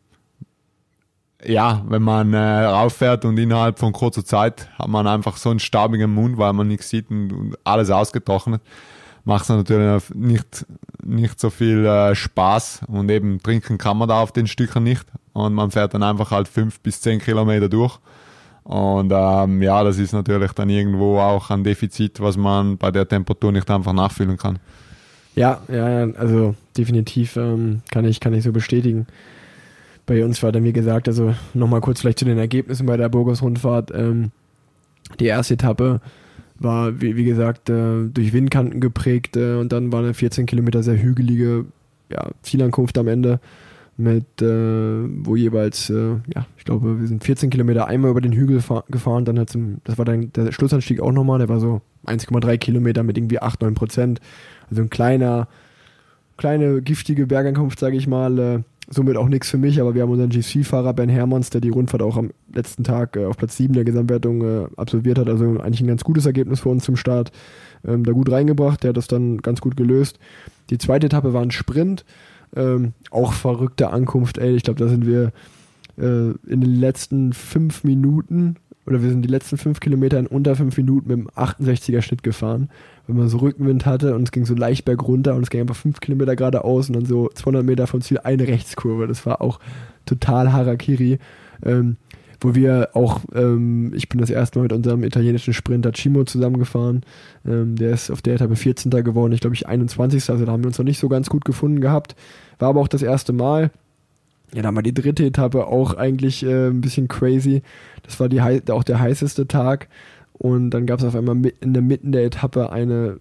ja, wenn man äh, rauffährt und innerhalb von kurzer Zeit hat man einfach so einen staubigen Mund, weil man nichts sieht und, und alles ausgetrocknet, macht es natürlich nicht, nicht so viel äh, Spaß. Und eben trinken kann man da auf den Stücken nicht. Und man fährt dann einfach halt fünf bis zehn Kilometer durch. Und ähm, ja, das ist natürlich dann irgendwo auch ein Defizit, was man bei der Temperatur nicht einfach nachfüllen kann. Ja, ja, also definitiv ähm, kann ich kann ich so bestätigen bei uns war dann, wie gesagt, also nochmal kurz vielleicht zu den Ergebnissen bei der Burgos-Rundfahrt. Ähm, die erste Etappe war, wie, wie gesagt, äh, durch Windkanten geprägt äh, und dann war eine 14 Kilometer sehr hügelige ja, Zielankunft am Ende mit, äh, wo jeweils, äh, ja, ich glaube, wir sind 14 Kilometer einmal über den Hügel gefahren, dann hat das war dann der Schlussanstieg auch nochmal, der war so 1,3 Kilometer mit irgendwie 8, 9 Prozent. Also ein kleiner, kleine giftige Bergankunft, sage ich mal, äh, somit auch nichts für mich, aber wir haben unseren GC-Fahrer Ben Hermanns, der die Rundfahrt auch am letzten Tag äh, auf Platz 7 der Gesamtwertung äh, absolviert hat. Also eigentlich ein ganz gutes Ergebnis für uns zum Start. Ähm, da gut reingebracht, der hat das dann ganz gut gelöst. Die zweite Etappe war ein Sprint. Ähm, auch verrückte Ankunft, ey. Ich glaube, da sind wir äh, in den letzten fünf Minuten oder wir sind die letzten fünf Kilometer in unter fünf Minuten mit dem 68er Schnitt gefahren wenn man so Rückenwind hatte und es ging so leicht bergunter und es ging einfach fünf Kilometer geradeaus und dann so 200 Meter vom Ziel eine Rechtskurve. Das war auch total Harakiri. Ähm, wo wir auch, ähm, ich bin das erste Mal mit unserem italienischen Sprinter Cimo zusammengefahren. Ähm, der ist auf der Etappe 14. geworden, ich glaube ich 21. Also da haben wir uns noch nicht so ganz gut gefunden gehabt. War aber auch das erste Mal. Ja, dann war die dritte Etappe auch eigentlich äh, ein bisschen crazy. Das war die, auch der heißeste Tag. Und dann gab es auf einmal in der Mitte der Etappe eine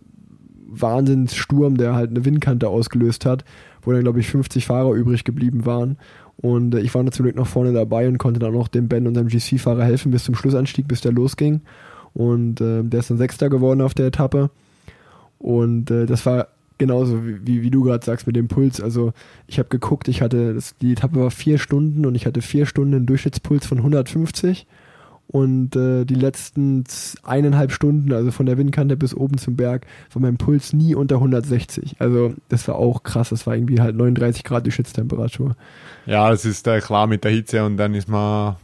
Wahnsinnssturm, der halt eine Windkante ausgelöst hat, wo dann, glaube ich, 50 Fahrer übrig geblieben waren. Und äh, ich war natürlich noch vorne dabei und konnte dann noch dem Ben und seinem GC-Fahrer helfen bis zum Schlussanstieg, bis der losging. Und äh, der ist dann Sechster geworden auf der Etappe. Und äh, das war genauso, wie, wie du gerade sagst, mit dem Puls. Also ich habe geguckt, ich hatte, das, die Etappe war vier Stunden und ich hatte vier Stunden einen Durchschnittspuls von 150 und äh, die letzten eineinhalb Stunden, also von der Windkante bis oben zum Berg, war mein Puls nie unter 160. Also das war auch krass. Das war irgendwie halt 39 Grad Durchschnittstemperatur. Ja, es ist äh, klar mit der Hitze und dann ist man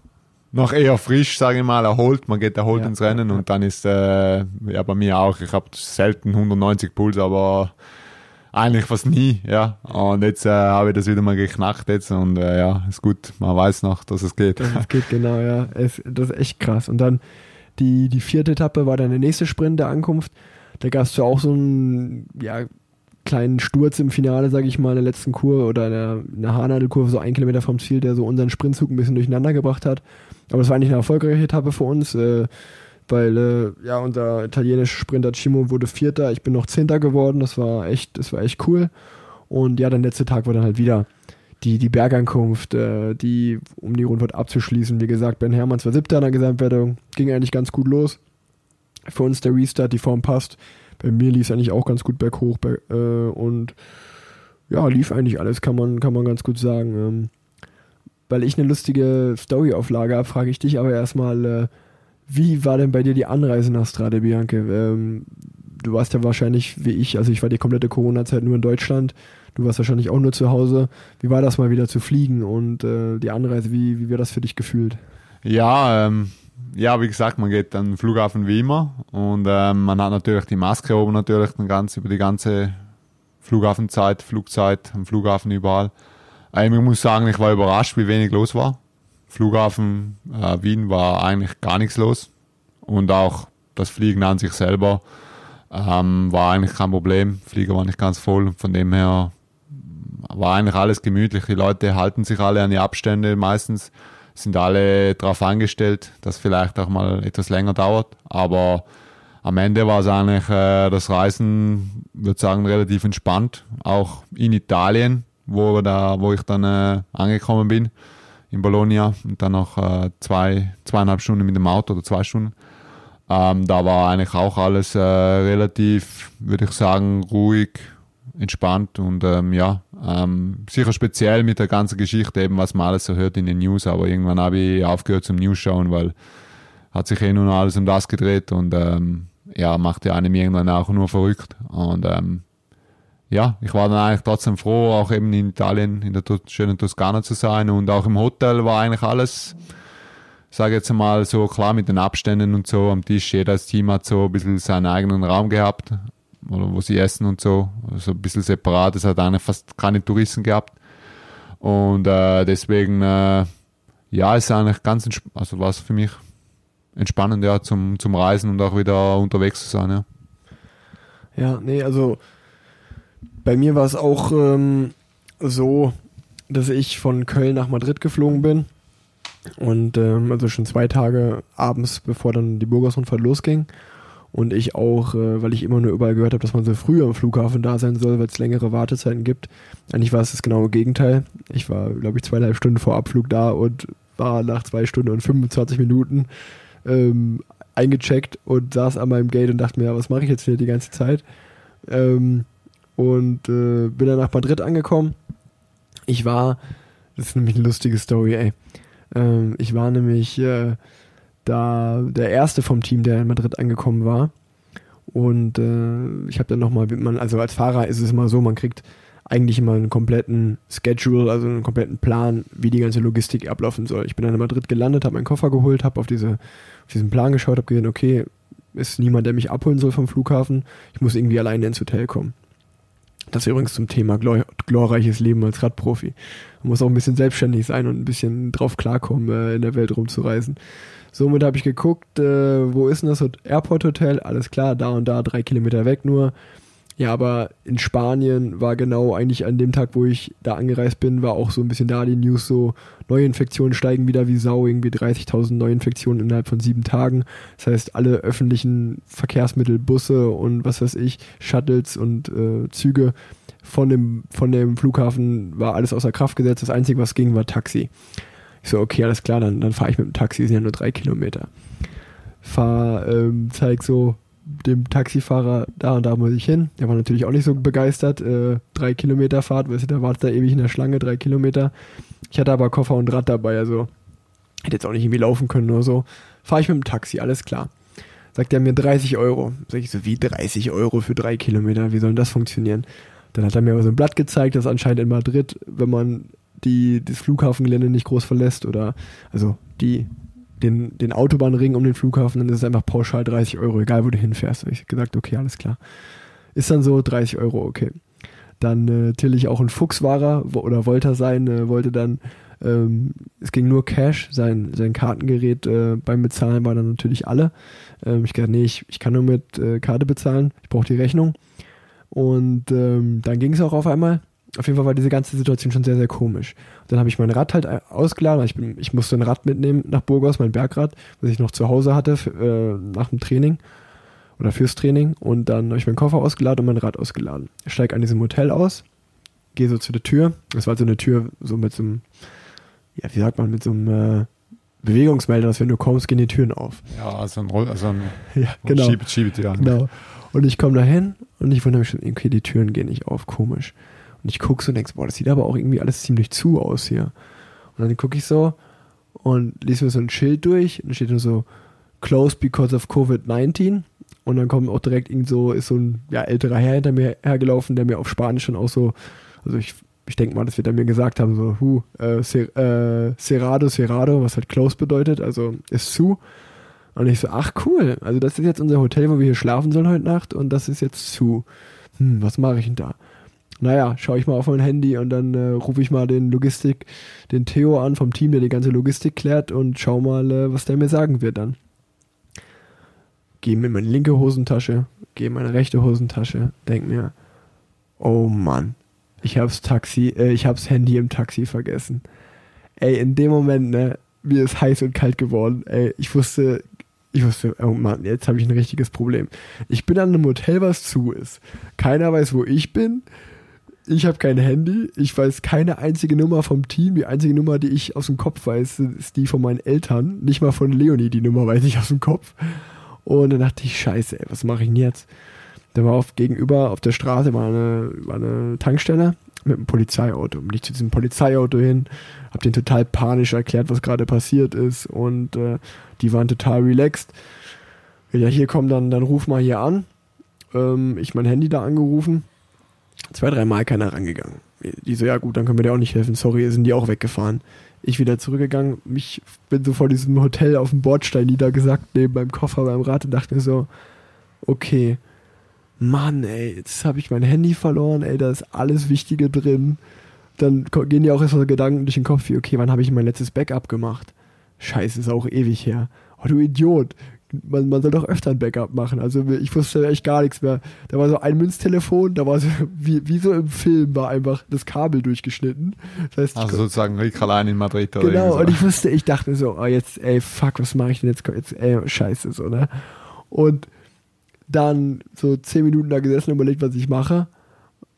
noch eher frisch, sage ich mal, erholt. Man geht erholt ja, ins Rennen ja, ja. und dann ist äh, ja bei mir auch. Ich habe selten 190 Puls, aber eigentlich fast nie, ja. Und jetzt äh, habe ich das wieder mal geknackt jetzt und äh, ja, ist gut. Man weiß noch, dass es geht. Dass es geht, genau, ja. Es, das ist echt krass. Und dann die, die vierte Etappe war dann der nächste Sprint der Ankunft. Da gab es ja auch so einen, ja, kleinen Sturz im Finale, sage ich mal, in der letzten Kurve oder in der, in der Haarnadelkurve, so ein Kilometer vom Ziel, der so unseren Sprintzug ein bisschen durcheinander gebracht hat. Aber das war eigentlich eine erfolgreiche Etappe für uns. Äh, weil äh, ja unser italienischer Sprinter Cimo wurde Vierter, ich bin noch Zehnter geworden, das war echt, das war echt cool. Und ja, der letzte Tag war dann halt wieder die, die Bergankunft, äh, die, um die Rundfahrt abzuschließen. Wie gesagt, Ben Hermanns war Siebter in der Gesamtwertung, ging eigentlich ganz gut los. Für uns der Restart, die Form passt. Bei mir lief es eigentlich auch ganz gut berghoch berg, äh, und ja, lief eigentlich alles, kann man, kann man ganz gut sagen. Ähm, weil ich eine lustige Storyauflage habe, frage ich dich aber erstmal, äh, wie war denn bei dir die Anreise nach Strade Bianche? Ähm, du warst ja wahrscheinlich wie ich, also ich war die komplette Corona-Zeit nur in Deutschland. Du warst wahrscheinlich auch nur zu Hause. Wie war das mal wieder zu fliegen und äh, die Anreise, wie, wie wird das für dich gefühlt? Ja, ähm, ja, wie gesagt, man geht an den Flughafen wie immer und ähm, man hat natürlich die Maske oben natürlich dann ganz über die ganze Flughafenzeit, Flugzeit, am Flughafen überall. Ähm, ich muss sagen, ich war überrascht, wie wenig los war. Flughafen äh, Wien war eigentlich gar nichts los und auch das Fliegen an sich selber ähm, war eigentlich kein Problem. Flieger war nicht ganz voll, von dem her war eigentlich alles gemütlich. Die Leute halten sich alle an die Abstände meistens, sind alle darauf eingestellt, dass vielleicht auch mal etwas länger dauert, aber am Ende war es eigentlich äh, das Reisen, würde sagen, relativ entspannt. Auch in Italien, wo, da, wo ich dann äh, angekommen bin, in Bologna und dann noch äh, zwei, zweieinhalb Stunden mit dem Auto oder zwei Stunden. Ähm, da war eigentlich auch alles äh, relativ, würde ich sagen, ruhig, entspannt und ähm, ja, ähm, sicher speziell mit der ganzen Geschichte, eben was man alles so hört in den News, aber irgendwann habe ich aufgehört zum News schauen, weil hat sich eh nur alles um das gedreht und ähm, ja, macht ja einem irgendwann auch nur verrückt und ähm, ja, ich war dann eigentlich trotzdem froh, auch eben in Italien, in der schönen Toskana zu sein und auch im Hotel war eigentlich alles, sage jetzt mal so klar mit den Abständen und so. Am Tisch, jedes Team hat so ein bisschen seinen eigenen Raum gehabt, wo sie essen und so, also ein bisschen separat, es hat eigentlich fast keine Touristen gehabt. Und äh, deswegen, äh, ja, ist eigentlich ganz, also war es für mich entspannend, ja, zum, zum Reisen und auch wieder unterwegs zu sein, ja. Ja, nee, also bei mir war es auch ähm, so, dass ich von Köln nach Madrid geflogen bin. Und ähm, also schon zwei Tage abends, bevor dann die Burgersrundfahrt losging. Und ich auch, äh, weil ich immer nur überall gehört habe, dass man so früh am Flughafen da sein soll, weil es längere Wartezeiten gibt. Eigentlich war es das genaue Gegenteil. Ich war, glaube ich, zweieinhalb Stunden vor Abflug da und war nach zwei Stunden und 25 Minuten ähm, eingecheckt und saß an meinem Gate und dachte mir, ja, was mache ich jetzt hier die ganze Zeit? Ähm, und äh, bin dann nach Madrid angekommen. Ich war, das ist nämlich eine lustige Story, ey. Ähm, ich war nämlich äh, da der erste vom Team, der in Madrid angekommen war. Und äh, ich habe dann nochmal, also als Fahrer ist es immer so, man kriegt eigentlich immer einen kompletten Schedule, also einen kompletten Plan, wie die ganze Logistik ablaufen soll. Ich bin dann in Madrid gelandet, habe meinen Koffer geholt, habe auf, diese, auf diesen Plan geschaut, habe gesehen, okay, ist niemand, der mich abholen soll vom Flughafen. Ich muss irgendwie alleine ins Hotel kommen. Das ist übrigens zum Thema glor glorreiches Leben als Radprofi. Man muss auch ein bisschen selbstständig sein und ein bisschen drauf klarkommen, äh, in der Welt rumzureisen. Somit habe ich geguckt, äh, wo ist denn das Airport Hotel? Alles klar, da und da, drei Kilometer weg nur. Ja, aber in Spanien war genau eigentlich an dem Tag, wo ich da angereist bin, war auch so ein bisschen da die News so, Neuinfektionen steigen wieder wie Sau, irgendwie 30.000 Neuinfektionen innerhalb von sieben Tagen. Das heißt, alle öffentlichen Verkehrsmittel, Busse und was weiß ich, Shuttles und äh, Züge von dem, von dem Flughafen war alles außer Kraft gesetzt. Das Einzige, was ging, war Taxi. Ich so, okay, alles klar, dann, dann fahre ich mit dem Taxi, sind ja nur drei Kilometer. Fahr, ähm, zeig so, dem Taxifahrer, da und da muss ich hin. Der war natürlich auch nicht so begeistert. Äh, drei Kilometer Fahrt, weißt du, da wartet da ewig in der Schlange, drei Kilometer. Ich hatte aber Koffer und Rad dabei, also hätte jetzt auch nicht irgendwie laufen können oder so. Fahre ich mit dem Taxi, alles klar. Sagt er mir 30 Euro. Sag ich so, wie 30 Euro für drei Kilometer? Wie soll denn das funktionieren? Dann hat er mir aber so ein Blatt gezeigt, dass anscheinend in Madrid, wenn man die, das Flughafengelände nicht groß verlässt oder also die den, den Autobahnring um den Flughafen, dann ist es einfach pauschal 30 Euro, egal wo du hinfährst. Ich gesagt, okay, alles klar. Ist dann so 30 Euro, okay. Dann äh, Tillich auch ein Fuchswahrer oder wollte er sein, äh, wollte dann, ähm, es ging nur Cash, sein, sein Kartengerät äh, beim Bezahlen war dann natürlich alle. Ähm, ich gesagt, nee, ich, ich kann nur mit äh, Karte bezahlen, ich brauche die Rechnung. Und ähm, dann ging es auch auf einmal auf jeden Fall war diese ganze Situation schon sehr, sehr komisch. Dann habe ich mein Rad halt ausgeladen. Ich, bin, ich musste ein Rad mitnehmen nach Burgos, mein Bergrad, was ich noch zu Hause hatte für, äh, nach dem Training oder fürs Training. Und dann habe ich meinen Koffer ausgeladen und mein Rad ausgeladen. Ich steige an diesem Hotel aus, gehe so zu der Tür. Das war so eine Tür, so mit so einem, ja, wie sagt man, mit so einem äh, Bewegungsmelder, dass wenn du kommst, gehen die Türen auf. Ja, also ein, Roll, also ein ja, genau. Schiebet, Schiebetür. Genau. Und ich komme da hin und ich wundere mich schon, okay, die Türen gehen nicht auf, komisch. Und ich gucke so und denke, boah, das sieht aber auch irgendwie alles ziemlich zu aus hier. Und dann gucke ich so und lese mir so ein Schild durch und steht nur so, closed because of COVID-19. Und dann kommt auch direkt irgend so, ist so ein ja, älterer Herr hinter mir hergelaufen, der mir auf Spanisch schon auch so, also ich, ich denke mal, das wird er mir gesagt haben, so, hu, äh, cer äh, cerrado, cerrado, was halt closed bedeutet, also ist zu. Und ich so, ach cool, also das ist jetzt unser Hotel, wo wir hier schlafen sollen heute Nacht und das ist jetzt zu. Hm, was mache ich denn da? Naja, schaue ich mal auf mein Handy und dann äh, rufe ich mal den Logistik, den Theo an vom Team, der die ganze Logistik klärt und schau mal, äh, was der mir sagen wird dann. Gehe mir meine linke Hosentasche, gehe meine rechte Hosentasche, denk mir, oh Mann, ich hab's Taxi, äh, ich hab's Handy im Taxi vergessen. Ey, in dem Moment, ne, mir ist heiß und kalt geworden. Ey, ich wusste, ich wusste, oh Mann, jetzt habe ich ein richtiges Problem. Ich bin an einem Hotel, was zu ist. Keiner weiß, wo ich bin. Ich habe kein Handy. Ich weiß keine einzige Nummer vom Team. Die einzige Nummer, die ich aus dem Kopf weiß, ist die von meinen Eltern. Nicht mal von Leonie, die Nummer weiß ich aus dem Kopf. Und dann dachte ich, scheiße, ey, was mache ich denn jetzt? Da war auf, gegenüber auf der Straße war eine, war eine Tankstelle mit einem Polizeiauto. Bin ich zu diesem Polizeiauto hin, hab den total panisch erklärt, was gerade passiert ist und äh, die waren total relaxed. Ja, hier komm, dann, dann ruf mal hier an. Ähm, ich mein Handy da angerufen. Zwei, dreimal keiner rangegangen. Die so, ja gut, dann können wir dir auch nicht helfen. Sorry, sind die auch weggefahren. Ich wieder zurückgegangen. Ich bin so vor diesem Hotel auf dem Bordstein niedergesackt, neben meinem Koffer beim Rad und dachte mir so, okay, Mann, ey, jetzt habe ich mein Handy verloren, ey, da ist alles Wichtige drin. Dann gehen dir auch erst so Gedanken durch den Kopf wie, okay, wann habe ich mein letztes Backup gemacht? Scheiße, ist auch ewig her. Oh, du Idiot. Man, man soll doch öfter ein Backup machen. Also ich wusste echt gar nichts mehr. Da war so ein Münztelefon, da war so, wie, wie so im Film, war einfach das Kabel durchgeschnitten. Das heißt, also sozusagen Rick allein in Madrid oder Genau, und ich wusste, ich dachte so, oh, jetzt, ey, fuck, was mache ich denn jetzt? jetzt ey, scheiße, so, ne? Und dann so zehn Minuten da gesessen und überlegt, was ich mache.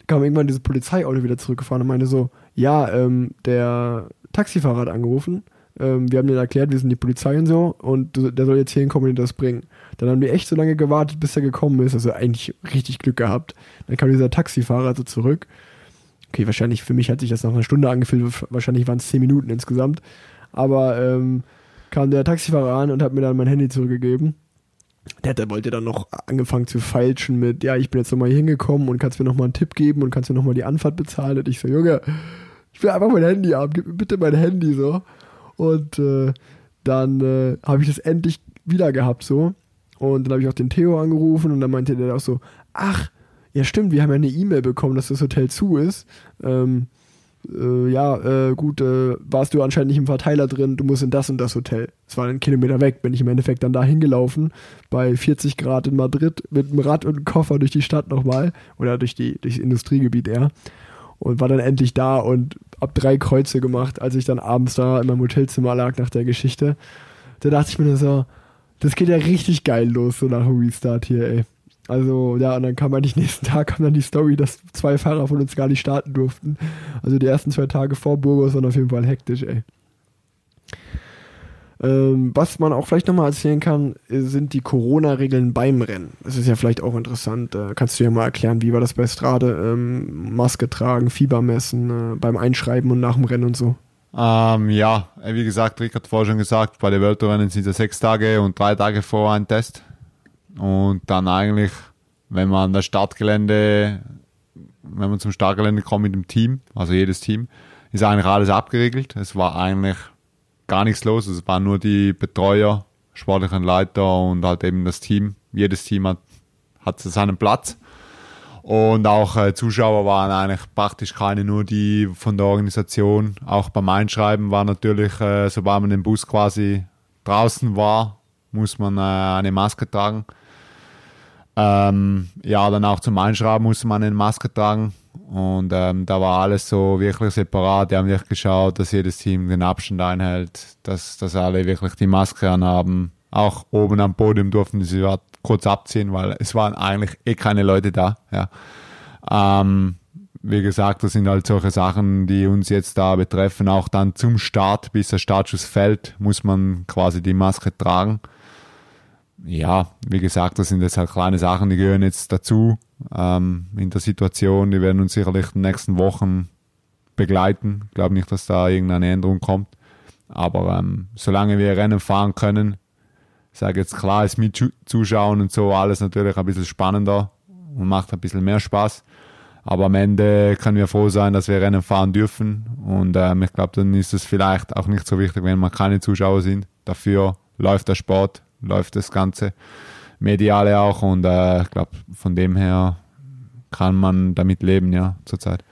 Kam irgendwann dieses Polizeiauto wieder zurückgefahren und meinte so, ja, ähm, der Taxifahrer hat angerufen. Ähm, wir haben denen erklärt, wir sind die Polizei und so und der soll jetzt hier hinkommen und das bringen. Dann haben die echt so lange gewartet, bis er gekommen ist. Also eigentlich richtig Glück gehabt. Dann kam dieser Taxifahrer so zurück. Okay, wahrscheinlich für mich hat sich das nach einer Stunde angefühlt. Wahrscheinlich waren es zehn Minuten insgesamt. Aber ähm, kam der Taxifahrer an und hat mir dann mein Handy zurückgegeben der, der wollte dann noch angefangen zu feilschen mit, ja, ich bin jetzt nochmal hingekommen und kannst mir nochmal einen Tipp geben und kannst mir nochmal die Anfahrt bezahlen. Und ich so, Junge, ich will einfach mein Handy haben, gib mir bitte mein Handy so. Und äh, dann äh, habe ich das endlich wieder gehabt so. Und dann habe ich auch den Theo angerufen und dann meinte der auch so, ach, ja stimmt, wir haben ja eine E-Mail bekommen, dass das Hotel zu ist. Ähm, äh, ja, äh, gut, äh, warst du anscheinend nicht im Verteiler drin, du musst in das und das Hotel. Es war einen Kilometer weg, bin ich im Endeffekt dann da hingelaufen, bei 40 Grad in Madrid, mit einem Rad und einem Koffer durch die Stadt nochmal, oder durch die, durchs Industriegebiet eher. Und war dann endlich da und ab drei Kreuze gemacht, als ich dann abends da in meinem Hotelzimmer lag nach der Geschichte. Da dachte ich mir so, das geht ja richtig geil los, so nach dem Restart hier, ey. Also ja, und dann kam eigentlich nächsten Tag kam dann die Story, dass zwei Fahrer von uns gar nicht starten durften. Also die ersten zwei Tage vor Burgos waren auf jeden Fall hektisch, ey. Ähm, was man auch vielleicht nochmal erzählen kann, sind die Corona-Regeln beim Rennen. Das ist ja vielleicht auch interessant. Äh, kannst du ja mal erklären, wie war das bei Strade? Ähm, Maske tragen, Fieber messen, äh, beim Einschreiben und nach dem Rennen und so. Ähm, ja, wie gesagt, Rick hat vorher schon gesagt, bei den Weltrennen sind es sechs Tage und drei Tage vor ein Test. Und dann eigentlich, wenn man an das Startgelände, wenn man zum Startgelände kommt mit dem Team, also jedes Team, ist eigentlich alles abgeregelt. Es war eigentlich gar nichts los. Es waren nur die Betreuer, sportlichen Leiter und halt eben das Team. Jedes Team hat, hat seinen Platz. Und auch äh, Zuschauer waren eigentlich praktisch keine, nur die von der Organisation. Auch beim Einschreiben war natürlich, äh, sobald man im Bus quasi draußen war, muss man äh, eine Maske tragen. Ähm, ja, dann auch zum Einschreiben musste man eine Maske tragen. Und ähm, da war alles so wirklich separat. Die haben wirklich geschaut, dass jedes Team den Abstand einhält, dass, dass alle wirklich die Maske anhaben. Auch oben am Podium durften sie kurz abziehen, weil es waren eigentlich eh keine Leute da. Ja. Ähm, wie gesagt, das sind halt solche Sachen, die uns jetzt da betreffen. Auch dann zum Start, bis der Startschuss fällt, muss man quasi die Maske tragen ja, wie gesagt, das sind jetzt halt kleine Sachen, die gehören jetzt dazu ähm, in der Situation. Die werden uns sicherlich in den nächsten Wochen begleiten. Ich glaube nicht, dass da irgendeine Änderung kommt. Aber ähm, solange wir Rennen fahren können, Ich sage jetzt klar, ist mit Zuschauen und so alles natürlich ein bisschen spannender und macht ein bisschen mehr Spaß. Aber am Ende können wir froh sein, dass wir Rennen fahren dürfen. Und ähm, ich glaube, dann ist es vielleicht auch nicht so wichtig, wenn man keine Zuschauer sind. Dafür läuft der Sport, läuft das Ganze. Mediale auch. Und äh, ich glaube, von dem her kann man damit leben, ja, zurzeit.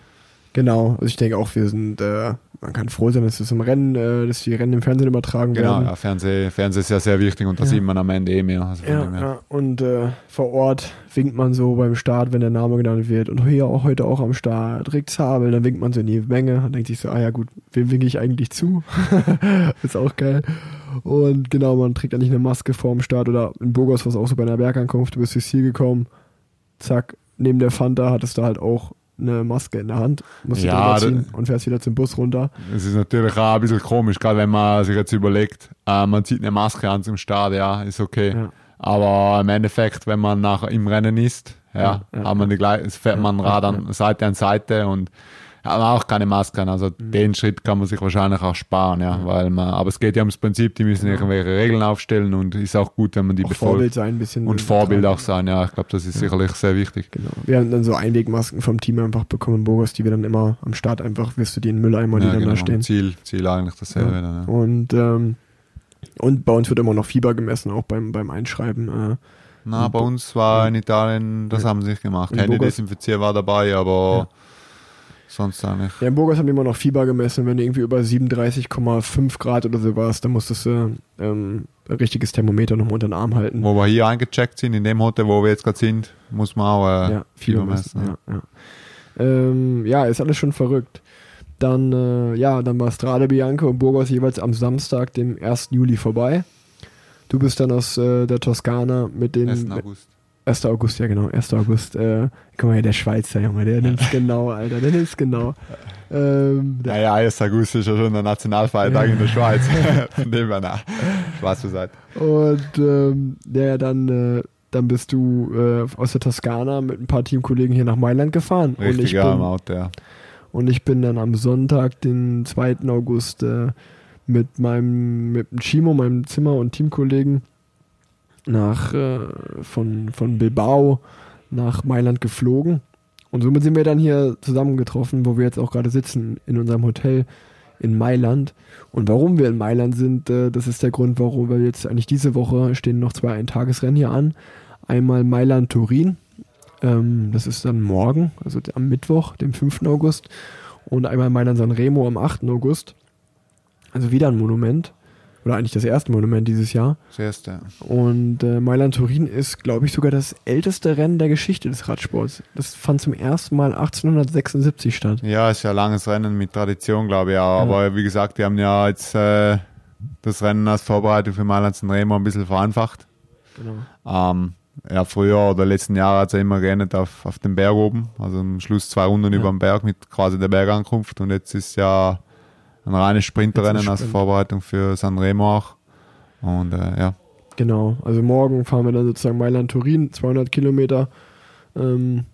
Genau, also ich denke auch, wir sind, äh, man kann froh sein, dass es im Rennen, äh, dass die Rennen im Fernsehen übertragen genau, werden. Genau, ja, Fernseh, Fernseh ist ja sehr wichtig und da Ja. sieht man am Ende eh mehr. Also Ja, ja. und äh, vor Ort winkt man so beim Start, wenn der Name genannt wird. Und hier auch heute auch am Start, Rick Zabel, dann winkt man so in die Menge und denkt sich so, ah ja gut, wem winke ich eigentlich zu? ist auch geil. Und genau, man trägt eigentlich eine Maske vorm Start oder in Burgos war es auch so bei einer Bergankunft, du bist durchs Ziel gekommen, zack, neben der Fanta hattest du halt auch eine Maske in der Hand, musst du Ja, ziehen und fährst wieder zum Bus runter. Es ist natürlich auch ein bisschen komisch, gerade wenn man sich jetzt überlegt, äh, man zieht eine Maske an zum Start, ja, ist okay. Ja. Aber im Endeffekt, wenn man nachher im Rennen ist, ja, Ja, ja, hat man die gleiche, fährt Ja, man Rad ja, an Seite an Seite und man auch keine Maske an. Also Mhm. den Schritt kann man sich wahrscheinlich auch sparen, ja, weil man, aber es geht ja ums Prinzip, die müssen irgendwelche Regeln aufstellen und ist auch gut, wenn man die Auch Vorbild befolgt. sein, ein bisschen. Und Vorbild auch sein, ja, ich glaube, das ist sicherlich sehr wichtig. Genau. Wir haben dann so Einwegmasken vom Team einfach bekommen Burgos, die wir dann immer am Start einfach, wirst du die in den Mülleimer, die Ja, dann genau. da stehen. Ziel, Ziel eigentlich dasselbe. Ja. Dann, ja. Und, ähm, und bei uns wird immer noch Fieber gemessen, auch beim, beim Einschreiben. Äh, Na, bei uns war in Italien, das Ja. haben sie nicht gemacht. Desinfiziert war dabei, aber sonst eigentlich. ja, in Burgos haben immer noch Fieber gemessen. Wenn du irgendwie über 37,5 Grad oder so warst, dann musstest du ähm, ein richtiges Thermometer noch unter den Arm halten. Wo wir hier eingecheckt sind, in dem Hotel, wo wir jetzt gerade sind, muss man auch äh, ja, Fieber messen. Ja, ja. Ähm, ja, ist alles schon verrückt. Dann, äh, ja, dann war Strade Bianca und Burgos jeweils am Samstag, dem 1. Juli vorbei. Du bist dann aus äh, der Toskana mit den 1. August. 1. August, ja genau, 1. August. Äh, guck mal hier, der Schweizer Junge, der nimmt's genau, Alter, der nimmt's genau. Ähm, der, Naja, 1. August ist ja schon der Nationalfeiertag in der Schweiz. Von dem her, na, Spaß beiseite. und ähm, ja, dann, äh, dann bist du äh, aus der Toskana mit ein paar Teamkollegen hier nach Mailand gefahren. und Richtig, ich ja, bin, Auto, ja. Und ich bin dann am Sonntag, den 2. August, äh, mit meinem, mit dem Chimo, meinem Zimmer- und Teamkollegen, nach, äh, von, von Bilbao nach Mailand geflogen. Und somit sind wir dann hier zusammengetroffen, wo wir jetzt auch gerade sitzen, in unserem Hotel in Mailand. Und warum wir in Mailand sind, äh, das ist der Grund, warum wir jetzt eigentlich diese Woche stehen noch zwei Eintagesrennen hier an. Einmal Mailand-Turin, ähm, das ist dann morgen, also am Mittwoch, dem 5. August. Und einmal Mailand San Remo am 8. August. Also wieder ein Monument. Oder eigentlich das erste Monument dieses Jahr. Das erste. Und äh, Mailand Turin ist, glaube ich, sogar das älteste Rennen der Geschichte des Radsports. Das fand zum ersten Mal 1876 statt. Ja, ist ja ein langes Rennen mit Tradition, glaube ich auch. Aber wie gesagt, die haben ja jetzt äh, das Rennen als Vorbereitung für Mailand San Remo ein bisschen vereinfacht. Genau. Ähm, ja, früher oder letzten Jahre hat es ja immer geendet auf, auf dem Berg oben. Also am Schluss zwei Runden Ja. über den Berg mit quasi der Bergankunft. Und jetzt ist ja ein reines Sprinterrennen als. Vorbereitung für Sanremo auch. Und äh, ja, Genau, also morgen fahren wir dann sozusagen Mailand-Turin, 200 Kilometer. Ähm,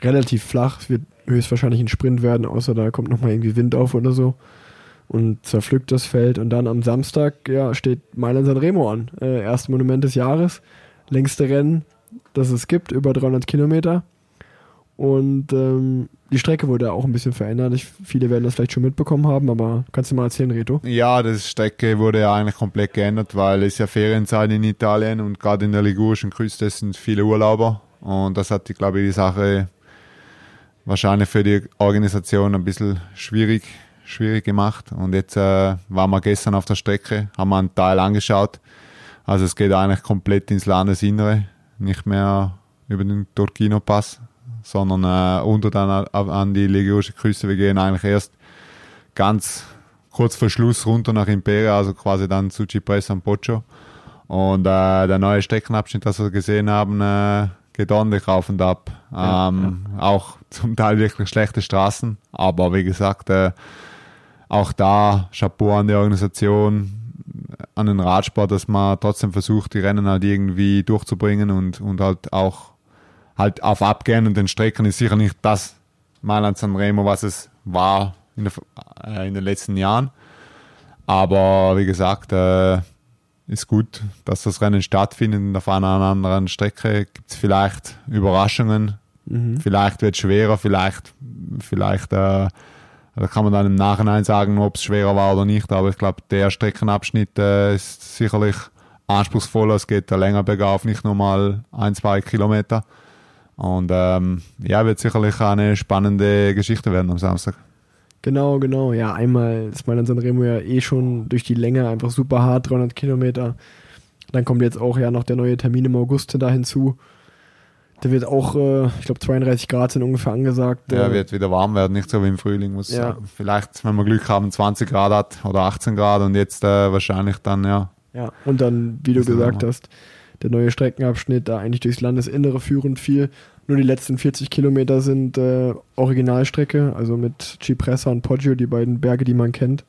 relativ flach, es wird höchstwahrscheinlich ein Sprint werden, außer da kommt nochmal irgendwie Wind auf oder so und zerpflückt das Feld. Und dann am Samstag ja, steht Mailand-San Remo an. Äh, erste Monument des Jahres, längste Rennen, das es gibt, über 300 Kilometer. Und ähm, die Strecke wurde auch ein bisschen verändert. Ich, viele werden das vielleicht schon mitbekommen haben, aber kannst du mal erzählen, Reto? Ja, die Strecke wurde ja eigentlich komplett geändert, weil es ja Ferienzeit in Italien und gerade in der ligurischen Küste sind viele Urlauber. Und das hat, glaube ich, die Sache wahrscheinlich für die Organisation ein bisschen schwierig, schwierig gemacht. Und jetzt äh, waren wir gestern auf der Strecke, haben wir einen Teil angeschaut. Also es geht eigentlich komplett ins Landesinnere, nicht mehr über den Torquino-Pass, sondern äh, unter dann an- die ligurische Küste. Wir gehen eigentlich erst ganz kurz vor Schluss runter nach Imperia, also quasi dann zu Cipressa und Poggio. Und äh, der neue Streckenabschnitt, das wir gesehen haben, äh, geht ordentlich auf und ab. Ja, ähm, Auch zum Teil wirklich schlechte Straßen, aber wie gesagt, äh, auch da Chapeau an die Organisation, an den Radsport, dass man trotzdem versucht, die Rennen halt irgendwie durchzubringen und, und halt auch halt auf abgehenden Strecken ist sicher nicht das Mailand San Remo, was es war in, der, äh, in den letzten Jahren. Aber wie gesagt, äh, ist gut, dass das Rennen stattfindet auf einer anderen Strecke gibt es vielleicht Überraschungen. Mhm. Vielleicht wird es schwerer, vielleicht, vielleicht äh, da kann man dann im Nachhinein sagen, ob es schwerer war oder nicht. Aber ich glaube, der Streckenabschnitt äh, ist sicherlich anspruchsvoller. Es geht da länger bergauf, nicht nur mal ein, zwei Kilometer. Und ähm, ja, wird sicherlich eine spannende Geschichte werden am Samstag. Genau, genau. Ja, einmal ist Mailand Sanremo ja eh schon durch die Länge einfach super hart, 300 Kilometer. Dann kommt jetzt auch ja noch der neue Termin im August da hinzu. Der wird auch, äh, ich glaube, 32 Grad sind ungefähr angesagt. Ja, äh, wird wieder warm werden, nicht so wie im Frühling. Muss ja. Vielleicht, wenn wir Glück haben, 20 Grad hat oder 18 Grad und jetzt äh, wahrscheinlich dann, ja. Ja, und dann, wie du gesagt hast, der neue Streckenabschnitt da eigentlich durchs Landesinnere führend viel. Nur die letzten 40 Kilometer sind äh, Originalstrecke, also mit Cipressa und Poggio, die beiden Berge, die man kennt.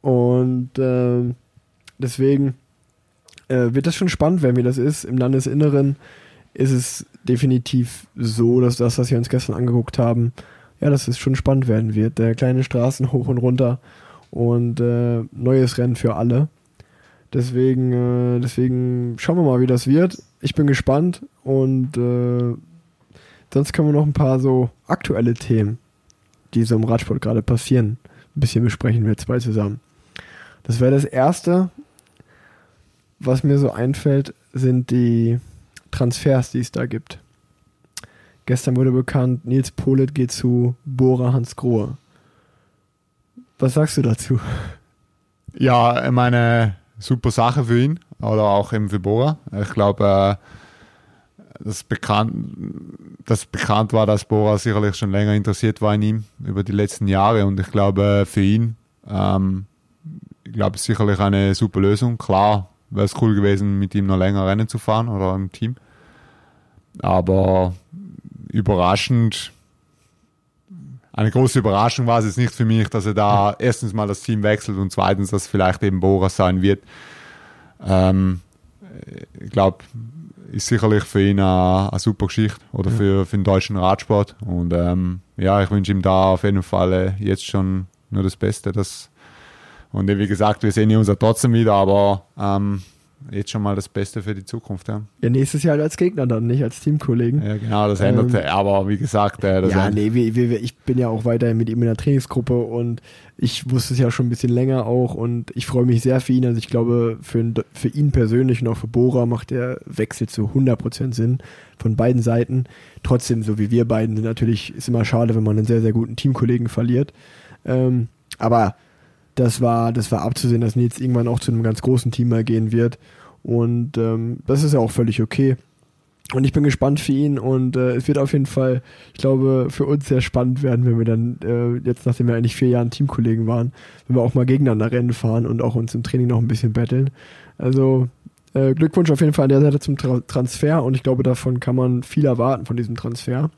Und äh, deswegen äh, wird das schon spannend werden, wie das ist. Im Landesinneren ist es definitiv so, dass das, was wir uns gestern angeguckt haben, ja, dass es schon spannend werden wird. Der kleine Straßen hoch und runter und äh, neues Rennen für alle. Deswegen, äh, deswegen schauen wir mal, wie das wird. Ich bin gespannt und äh, sonst können wir noch ein paar so aktuelle Themen, die so im Radsport gerade passieren, ein bisschen besprechen wir zwei zusammen. Das wäre das erste, was mir so einfällt, sind die Transfers, die es da gibt. Gestern wurde bekannt, Nils Polit geht zu Bora Hans Grohe. Was sagst du dazu? Ja, meine, super Sache für ihn oder auch eben für Bora. Ich glaube, äh, dass bekannt, dass bekannt war, dass Bora sicherlich schon länger interessiert war in ihm über die letzten Jahre und ich glaube für ihn, ähm, ich glaube sicherlich eine super Lösung. Klar, wäre es cool gewesen, mit ihm noch länger Rennen zu fahren oder im Team. Aber überraschend, eine große Überraschung war es jetzt nicht für mich, dass er da erstens mal das Team wechselt und zweitens, dass vielleicht eben Boras sein wird. Ähm, ich glaube, ist sicherlich für ihn eine, eine super Geschichte oder ja. für, für den deutschen Radsport. Und ähm, ja, ich wünsche ihm da auf jeden Fall äh, jetzt schon nur das Beste. Das, und wie gesagt, wir sehen uns ja trotzdem wieder, aber ähm, jetzt schon mal das Beste für die Zukunft. Ja, ja nächstes Jahr als Gegner dann, nicht als Teamkollegen. Ja, genau, das änderte. Ähm, aber wie gesagt, äh, Ja, nee, wir, wir, ich bin ja auch weiterhin mit ihm in der Trainingsgruppe und ich wusste es ja schon ein bisschen länger auch und ich freue mich sehr für ihn. Also ich glaube, für, für ihn persönlich und auch für Bora macht der Wechsel zu 100% Sinn von beiden Seiten. Trotzdem, so wie wir beiden, sind natürlich, ist immer schade, wenn man einen sehr, sehr guten Teamkollegen verliert. Ähm, aber das war, das war abzusehen, dass Nils irgendwann auch zu einem ganz großen Team mal gehen wird. Und ähm, das ist ja auch völlig okay. Und ich bin gespannt für ihn und äh, es wird auf jeden Fall, ich glaube, für uns sehr spannend werden, wenn wir dann äh, jetzt, nachdem wir eigentlich vier Jahre Teamkollegen waren, wenn wir auch mal gegeneinander Rennen fahren und auch uns im Training noch ein bisschen betteln. Also äh, Glückwunsch auf jeden Fall an der Seite zum Tra Transfer und ich glaube, davon kann man viel erwarten von diesem Transfer.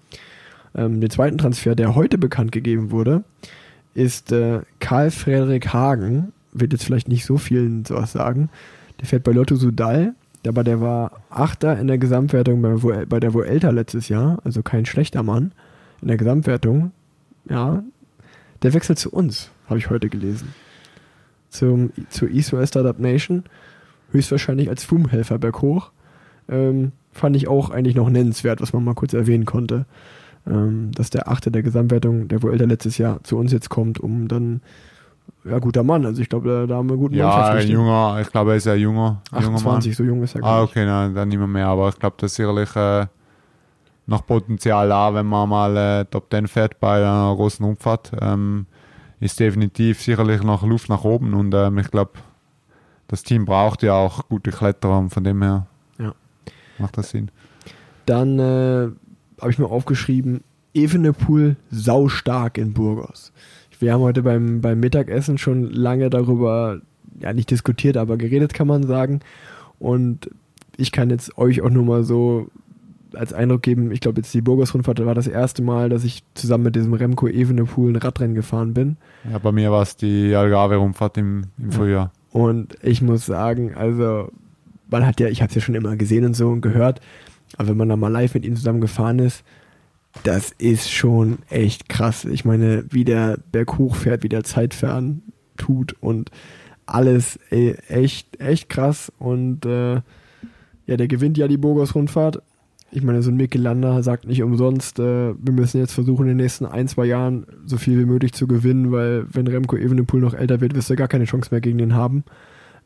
Ähm, den zweiten Transfer, der heute bekannt gegeben wurde, ist äh, Karl Frederik Hagen, wird jetzt vielleicht nicht so vielen sowas sagen. Der fährt bei Lotto Sudal, aber der war Achter in der Gesamtwertung bei, bei der Vuelta letztes Jahr, also kein schlechter Mann in der Gesamtwertung. Ja, der wechselt zu uns, habe ich heute gelesen. Zum, zur Israel Startup Nation, höchstwahrscheinlich als FUM-Helfer berghoch. Ähm, fand ich auch eigentlich noch nennenswert, was man mal kurz erwähnen konnte ähm, dass der Achte der Gesamtwertung, der Vuelta letztes Jahr zu uns jetzt kommt, um dann ja, guter Mann. Also ich glaube, da, da haben wir einen guten ja, verpflichtet. junger, ich glaube, er ist ja junger. 28, junger so jung ist er Ah, okay, nein, dann nicht mehr mehr. Aber ich glaube, das ist sicherlich äh, noch Potenzial da, wenn man mal äh, Top 10 fährt bei einer großen Umfahrt. Ähm, ist definitiv sicherlich noch Luft nach oben und ähm, ich glaube, das Team braucht ja auch gute Kletterer und von dem her ja. macht das Sinn. Dann äh, habe ich mir aufgeschrieben, Evenepoel saustark in Burgos. Wir haben heute beim, beim Mittagessen schon lange darüber, ja nicht diskutiert, aber geredet kann man sagen. Und ich kann jetzt euch auch nur mal so als Eindruck geben, ich glaube jetzt die Burgos-Rundfahrt war das erste Mal, dass ich zusammen mit diesem Remco Evenepoel ein Radrennen gefahren bin. Ja, bei mir war es die Algarve-Rundfahrt im, im Frühjahr. Und ich muss sagen, also man hat ja, ich habe es ja schon immer gesehen und so und gehört, aber wenn man da mal live mit ihm zusammen gefahren ist, das ist schon echt krass. Ich meine, wie der Berg hochfährt, wie der Zeitfahren tut und alles ey, echt, echt krass. Und äh, ja, der gewinnt ja die Burgos-Rundfahrt. Ich meine, so ein Mikel Lander sagt nicht umsonst, äh, wir müssen jetzt versuchen, in den nächsten ein, zwei Jahren so viel wie möglich zu gewinnen, weil wenn Remco Evenepoel noch älter wird, wirst du gar keine Chance mehr gegen den haben.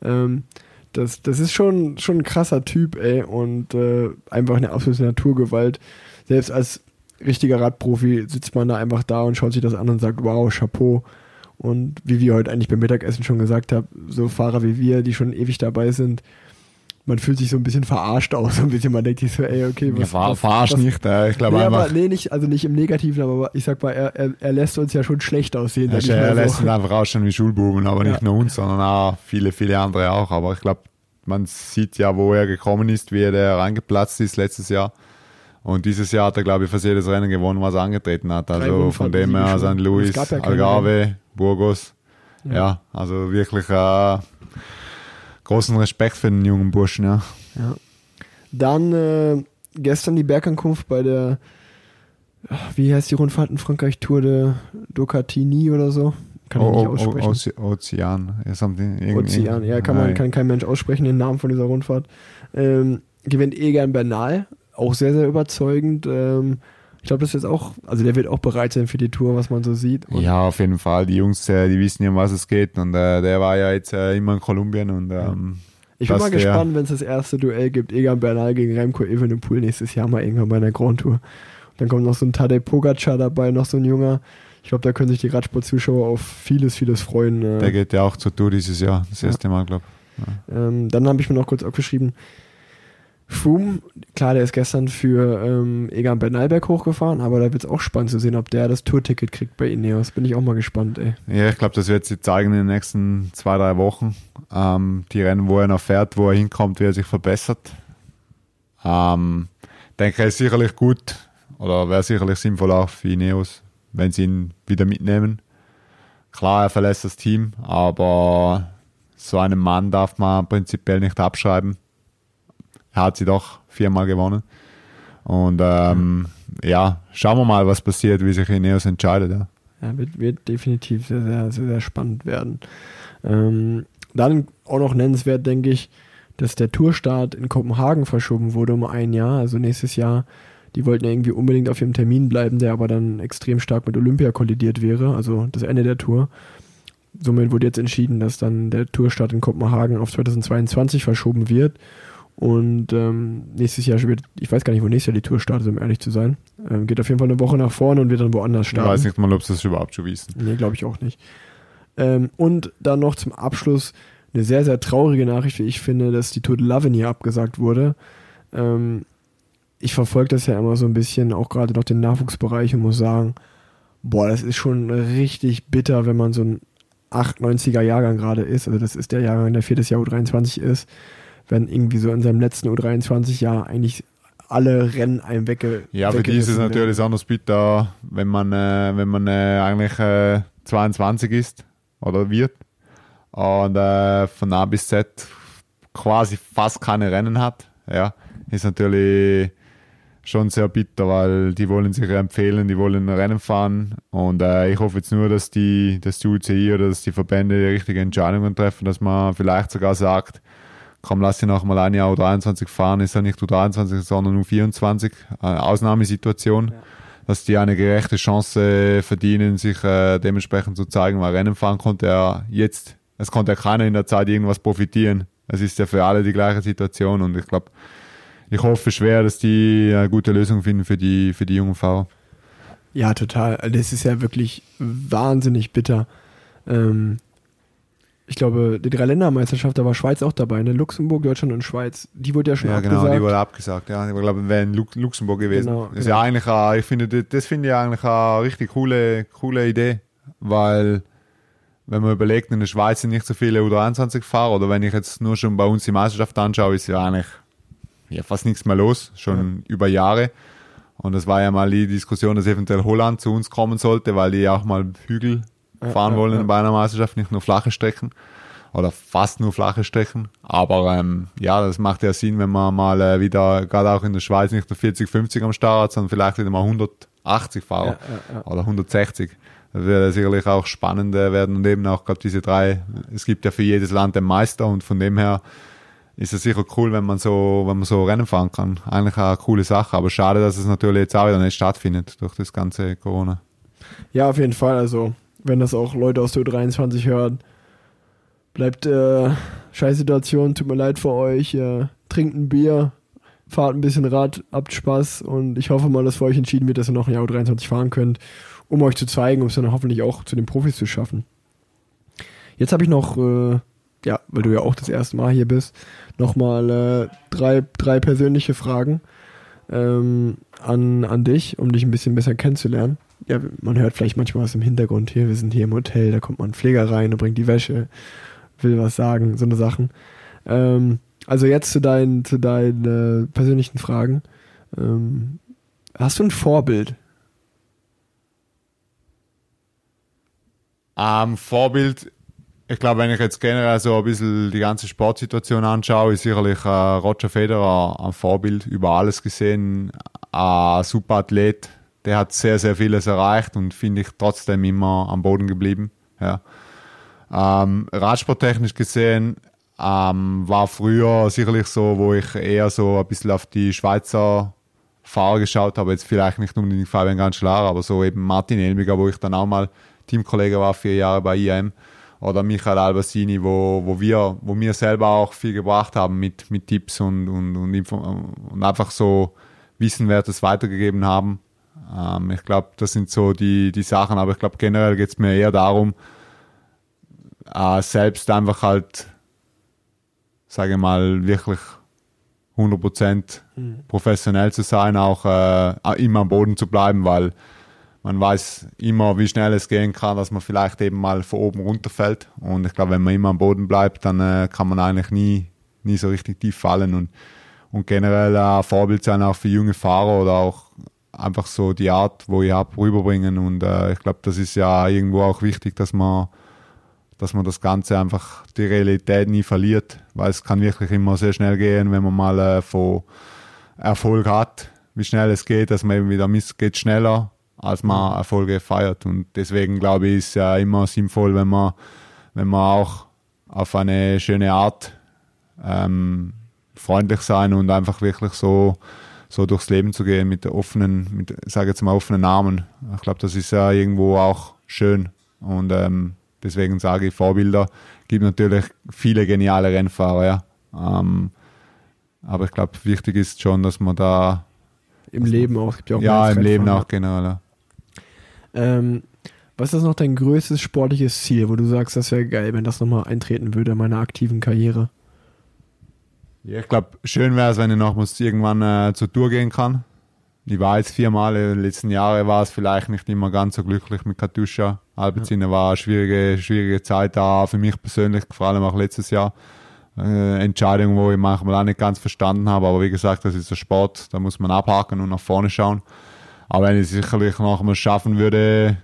Ähm, das, das ist schon, schon ein krasser Typ, ey, und äh, einfach eine absolute Naturgewalt. Selbst als richtiger Radprofi sitzt man da einfach da und schaut sich das an und sagt, wow, Chapeau. Und wie wir heute eigentlich beim Mittagessen schon gesagt haben, so Fahrer wie wir, die schon ewig dabei sind, man fühlt sich so ein bisschen verarscht aus, so ein bisschen, man denkt sich so, ey, okay, was, ja, verarscht nicht, äh, ich glaube nee, einfach. Aber, nee, nicht, also nicht im Negativen, aber ich sag mal, er, er, er lässt uns ja schon schlecht aussehen. Ja, er lässt so. uns einfach aussehen wie Schulbuben, aber Ja. nicht nur uns, sondern auch viele, viele andere auch. Aber ich glaube, man sieht ja, wo er gekommen ist, wie er da reingeplatzt ist letztes Jahr. Und dieses Jahr hat er, glaube ich, fast jedes Rennen gewonnen, was er angetreten hat. Also von dem her schon. St. Louis, ja Algarve, Burgos. Ja. Ja. also wirklich äh, großen Respekt für den jungen Burschen, ja. Ja. Dann äh, gestern die Bergankunft bei der, wie heißt die Rundfahrt in Frankreich, Tour de Docatini oder so? Kann ich O- nicht O- aussprechen. Oze- Ozean, something, Ozean, ja, kann man, Nein. kann kein Mensch aussprechen, den Namen von dieser Rundfahrt. Ähm, gewinnt Egan Bernal, auch sehr, sehr überzeugend. Ähm, ich glaube, das ist jetzt auch, also der wird auch bereit sein für die Tour, was man so sieht. Und Ja, auf jeden Fall. Die Jungs, äh, die wissen ja, um was es geht. Und äh, der war ja jetzt äh, immer in Kolumbien und ähm, ich bin mal gespannt, wenn es das erste Duell gibt, Egan Bernal gegen Remco Evenepoel nächstes Jahr mal irgendwann bei einer Grand Tour. Dann kommt noch so ein Tadej Pogacar dabei, noch so ein Junger. Ich glaube, da können sich die Radsport-Zuschauer auf vieles, vieles freuen. äh. der geht ja auch zur Tour dieses Jahr, das Ja. erste Mal, glaube Ähm, dann habe ich mir noch kurz aufgeschrieben, Froome, klar, der ist gestern für ähm, Egan Bernalberg hochgefahren, aber da wird es auch spannend zu sehen, ob der das Tourticket kriegt bei Ineos. Bin ich auch mal gespannt, ey. Ja, ich glaube, das wird sich zeigen in den nächsten zwei, drei Wochen. Ähm, die Rennen, wo er noch fährt, wo er hinkommt, wie er sich verbessert. Ähm, denke, er ist sicherlich gut oder wäre sicherlich sinnvoll auch für Ineos, wenn sie ihn wieder mitnehmen. Klar, er verlässt das Team, aber so einen Mann darf man prinzipiell nicht abschreiben. Er hat sie doch viermal gewonnen. Und ähm, ja, schauen wir mal, was passiert, wie sich Ineos entscheidet. Ja. Ja, wird, wird definitiv sehr, sehr, sehr, sehr spannend werden. Ähm, dann auch noch nennenswert, denke ich, dass der Tourstart in Kopenhagen verschoben wurde um ein Jahr, also nächstes Jahr. Die wollten ja irgendwie unbedingt auf ihrem Termin bleiben, der aber dann extrem stark mit Olympia kollidiert wäre, also das Ende der Tour. Somit wurde jetzt entschieden, dass dann der Tourstart in Kopenhagen auf 2022 verschoben wird. Und ähm, nächstes Jahr wird, ich weiß gar nicht, wo nächstes Jahr die Tour startet, um ehrlich zu sein. Ähm, geht auf jeden Fall eine Woche nach vorne und wird dann woanders Ich starten. weiß nicht mal, ob sie das überhaupt schon wissen. Nee, glaube ich auch nicht. Ähm, und dann noch zum Abschluss eine sehr, sehr traurige Nachricht, wie ich finde, dass die Tour de l'Avenir abgesagt wurde. Ähm, ich verfolge das ja immer so ein bisschen, auch gerade noch den Nachwuchsbereich und muss sagen, boah, das ist schon richtig bitter, wenn man so ein 98er Jahrgang gerade ist. Also das ist der Jahrgang, der viertes Jahr U23 ist. Wenn irgendwie so in seinem letzten U23-Jahr eigentlich alle Rennen einem wegge Ja, für die ist es natürlich anders bitter, wenn man, äh, wenn man äh, eigentlich äh, 22 ist oder wird und äh, von A bis Z quasi fast keine Rennen hat. Ja, ist natürlich schon sehr bitter, weil die wollen sich empfehlen, die wollen Rennen fahren und äh, ich hoffe jetzt nur, dass die, dass die UCI oder dass die Verbände die richtigen Entscheidungen treffen, dass man vielleicht sogar sagt, komm, lass sie noch mal ein Jahr U23 fahren, ist ja nicht U23, sondern U24, eine Ausnahmesituation, dass die eine gerechte Chance verdienen, sich äh, dementsprechend zu zeigen, weil Rennen fahren konnte er jetzt, es konnte ja keiner in der Zeit irgendwas profitieren. Es ist ja für alle die gleiche Situation und ich glaube, ich hoffe schwer, dass die eine gute Lösung finden für die, für die jungen Fahrer. Ja, total. Also Das ist ja wirklich wahnsinnig bitter. Ähm, ich glaube, die Dreiländermeisterschaft, da war Schweiz auch dabei, ne? Luxemburg, Deutschland und Schweiz. Die wurde ja schon Ja, abgesagt. genau, die wurde abgesagt. Ja, ich glaube, wäre in Lu Luxemburg gewesen. Genau, das ist genau. ja eigentlich, eine, ich finde, das, finde ich eigentlich eine richtig coole, coole Idee, weil wenn man überlegt, in der Schweiz sind nicht so viele U23-Fahrer oder wenn ich jetzt nur schon bei uns die Meisterschaft anschaue, ist ja eigentlich ja, fast nichts mehr los, schon über Jahre. Und das war ja mal die Diskussion, dass eventuell Holland zu uns kommen sollte, weil die auch mal Hügel Ja, fahren wollen ja. bei einer Meisterschaft, nicht nur flache Strecken oder fast nur flache Strecken. Aber ähm, ja, das macht ja Sinn, wenn man mal äh, wieder, gerade auch in der Schweiz, nicht nur 40, 50 am Start hat, sondern vielleicht wieder mal 100, 80 Fahrer Ja, ja, ja. oder 160. Das wird sicherlich auch spannend äh, werden und eben auch gerade diese drei. Es gibt ja für jedes Land einen Meister und von dem her ist es sicher cool, wenn man so, wenn man so Rennen fahren kann. Eigentlich eine coole Sache, aber schade, dass es natürlich jetzt auch wieder nicht stattfindet durch das ganze Corona. Ja, auf jeden Fall. Also, wenn das auch Leute aus der U23 hören, bleibt äh, scheiß Situation, tut mir leid für euch. Äh, trinkt ein Bier, fahrt ein bisschen Rad, habt Spaß und ich hoffe mal, dass für euch entschieden wird, dass ihr noch ein Jahr U23 fahren könnt, um euch zu zeigen, um es dann hoffentlich auch zu den Profis zu schaffen. Jetzt habe ich noch, äh, ja, weil du ja auch das erste Mal hier bist, nochmal äh, drei, drei persönliche Fragen ähm, an, an dich, um dich ein bisschen besser kennenzulernen. Ja, man hört vielleicht manchmal was im Hintergrund hier. Wir sind hier im Hotel, da kommt mal ein Pfleger rein und bringt die Wäsche, will was sagen, so eine Sachen. Ähm, also jetzt zu deinen, zu deinen äh, persönlichen Fragen. Ähm, hast du ein Vorbild? Ähm, Vorbild, ich glaube, wenn ich jetzt generell so ein bisschen die ganze Sportsituation anschaue, ist sicherlich äh, Roger Federer ein Vorbild über alles gesehen. Ein super Athlet, der hat sehr, sehr vieles erreicht und finde ich trotzdem immer am Boden geblieben. Ja. Ähm, Radsporttechnisch gesehen ähm, war früher sicherlich so, wo ich eher so ein bisschen auf die Schweizer Fahrer geschaut habe, jetzt vielleicht nicht unbedingt Fabian Cancellara, aber so eben Martin Elmiger, wo ich dann auch mal Teamkollege war, vier Jahre bei IAM, oder Michael Albasini, wo, wo wir, wo mir selber auch viel gebracht haben mit, mit Tipps und, und, und, und einfach so Wissenwertes weitergegeben haben. Ähm, ich glaube, das sind so die, die Sachen, aber ich glaube generell geht es mir eher darum, äh, selbst einfach halt, sage ich mal, wirklich 100% professionell zu sein, auch äh, immer am Boden zu bleiben, weil man weiß immer, wie schnell es gehen kann, dass man vielleicht eben mal von oben runterfällt. Und ich glaube, wenn man immer am Boden bleibt, dann äh, kann man eigentlich nie, nie so richtig tief fallen und, und generell ein Vorbild sein auch für junge Fahrer oder auch einfach so die Art, wo ich habe, rüberbringen. Und äh, ich glaube, das ist ja irgendwo auch wichtig, dass man dass man das Ganze einfach die Realität nie verliert, weil es kann wirklich immer sehr schnell gehen, wenn man mal äh, von Erfolg hat, wie schnell es geht, dass man eben wieder misst, geht schneller, als man Erfolge feiert. Und deswegen glaube ich, ist es ja immer sinnvoll, wenn man, wenn man auch auf eine schöne Art ähm, freundlich sein und einfach wirklich so, so durchs Leben zu gehen mit offenen, mit, sage jetzt mal offenen Armen. Ich glaube, das ist ja irgendwo auch schön. Und ähm, deswegen sage ich Vorbilder. Gibt natürlich viele geniale Rennfahrer, ja. Ähm, aber ich glaube, wichtig ist schon, dass man da Im Leben auch. Ja, auch ja im. Leben auch generell. Ja. Ähm, was ist noch dein größtes sportliches Ziel, wo du sagst, das wäre geil, wenn das nochmal eintreten würde in meiner aktiven Karriere? Ja, ich glaube, schön wäre es, wenn ich noch irgendwann äh, zur Tour gehen kann. Ich war jetzt viermal, in den letzten Jahren war es vielleicht nicht immer ganz so glücklich mit Katusha. Alpecin war eine schwierige, schwierige Zeit da für mich persönlich, vor allem auch letztes Jahr. Äh, Entscheidung, wo ich manchmal auch nicht ganz verstanden habe, aber wie gesagt, das ist ein Sport, da muss man abhaken und nach vorne schauen. Aber wenn ich es sicherlich noch mal schaffen würde,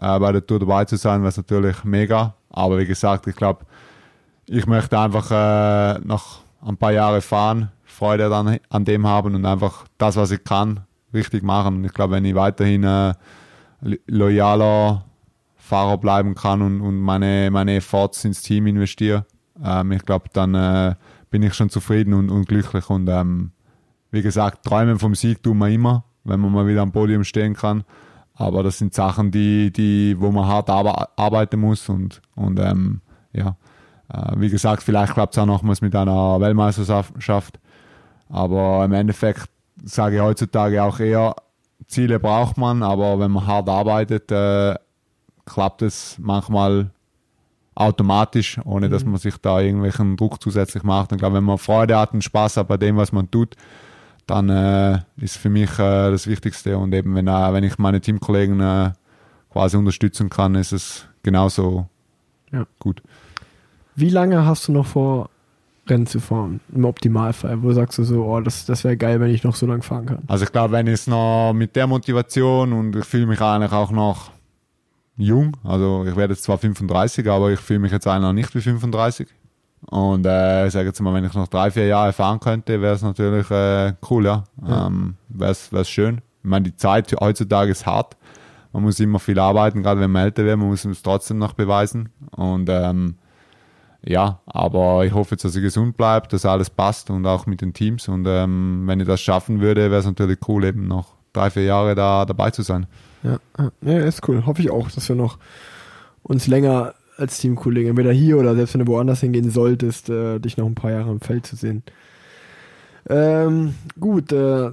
äh, bei der Tour dabei zu sein, wäre es natürlich mega. Aber wie gesagt, ich glaube, ich möchte einfach äh, noch ein paar Jahre fahren, Freude dann an dem haben und einfach das, was ich kann, richtig machen. Ich glaube, wenn ich weiterhin äh, loyaler Fahrer bleiben kann und, und meine, meine Efforts ins Team investiere, ähm, ich glaube, dann äh, bin ich schon zufrieden und, und glücklich. Und ähm, wie gesagt, träumen vom Sieg tun wir immer, wenn man mal wieder am Podium stehen kann. Aber das sind Sachen, die, die, wo man hart arbe- arbeiten muss und, und ähm, ja, wie gesagt, vielleicht klappt es auch nochmals mit einer Weltmeisterschaft. Aber im Endeffekt sage ich heutzutage auch eher, Ziele braucht man, aber wenn man hart arbeitet, äh, klappt es manchmal automatisch, ohne dass man sich da irgendwelchen Druck zusätzlich macht. Und glaube, wenn man Freude hat und Spaß hat bei dem, was man tut, dann äh, ist für mich äh, das Wichtigste. Und eben, wenn, äh, wenn ich meine Teamkollegen äh, quasi unterstützen kann, ist es genauso Ja. gut. Wie lange hast du noch vor, Rennen zu fahren? Im Optimalfall. Wo sagst du so, oh, das, das wäre geil, wenn ich noch so lang fahren kann? Also ich glaube, wenn ich es noch mit der Motivation und ich fühle mich eigentlich auch noch jung, also ich werde jetzt zwar 35, aber ich fühle mich jetzt eigentlich noch nicht wie 35. Und äh, ich sage jetzt mal, wenn ich noch drei, vier Jahre fahren könnte, wäre es natürlich äh, cool, ja. Ja. Ähm, wäre es schön. Ich meine, die Zeit heutzutage ist hart. Man muss immer viel arbeiten, gerade wenn man älter wird, man muss es trotzdem noch beweisen. Und ähm, ja, aber ich hoffe jetzt, dass er gesund bleibt, dass alles passt und auch mit den Teams. Und ähm, wenn ich das schaffen würde, wäre es natürlich cool, eben noch drei, vier Jahre da dabei zu sein. Ja, ja, ist cool. Hoffe ich auch, dass wir noch uns länger als Teamkollegen, entweder hier oder selbst wenn du woanders hingehen solltest, äh, dich noch ein paar Jahre im Feld zu sehen. Ähm, gut, äh,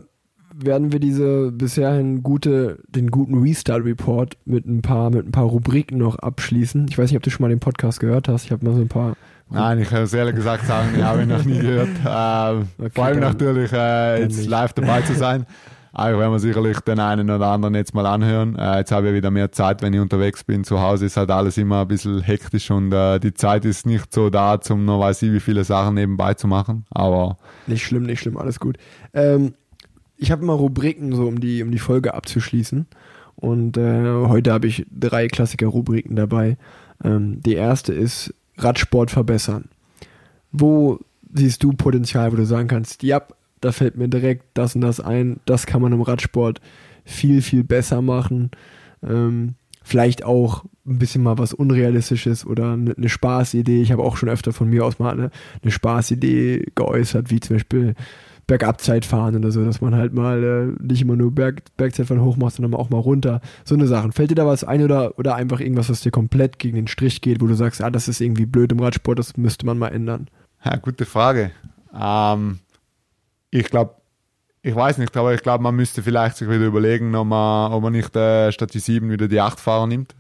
werden wir diese bisherhin gute, den guten Restart Report mit ein paar, mit ein paar Rubriken noch abschließen. Ich weiß nicht, ob du schon mal den Podcast gehört hast. Ich habe mal so ein paar. Nein, ich muss ehrlich gesagt sagen, ich habe ihn noch nie gehört. Ähm, okay, vor allem natürlich äh, jetzt live dabei zu sein. Aber werden wir sicherlich den einen oder anderen jetzt mal anhören. Äh, jetzt habe ich wieder mehr Zeit, wenn ich unterwegs bin. Zu Hause ist halt alles immer ein bisschen hektisch und äh, die Zeit ist nicht so da, um noch weiß ich wie viele Sachen nebenbei zu machen. Aber nicht schlimm, nicht schlimm, alles gut. Ähm, ich habe immer Rubriken, so um die, um die Folge abzuschließen. Und äh, heute habe ich drei Klassiker-Rubriken dabei. Ähm, die erste ist Radsport verbessern. Wo siehst du Potenzial, wo du sagen kannst, ja, da fällt mir direkt das und das ein, das kann man im Radsport viel, viel besser machen. Ähm, vielleicht auch ein bisschen mal was Unrealistisches oder eine, eine Spaßidee. Ich habe auch schon öfter von mir aus mal eine, eine Spaßidee geäußert, wie zum Beispiel Bergabzeit fahren oder so, dass man halt mal äh, nicht immer nur Berg, Bergzeitfahren hoch macht, sondern auch mal runter. So eine Sachen. Fällt dir da was ein oder, oder einfach irgendwas, was dir komplett gegen den Strich geht, wo du sagst, ah, das ist irgendwie blöd im Radsport, das müsste man mal ändern? Ja, gute Frage. Ähm, ich glaube, ich weiß nicht, aber ich glaube, man müsste vielleicht sich wieder überlegen, ob man, ob man nicht äh, statt die 7 wieder die 8 Fahrer nimmt.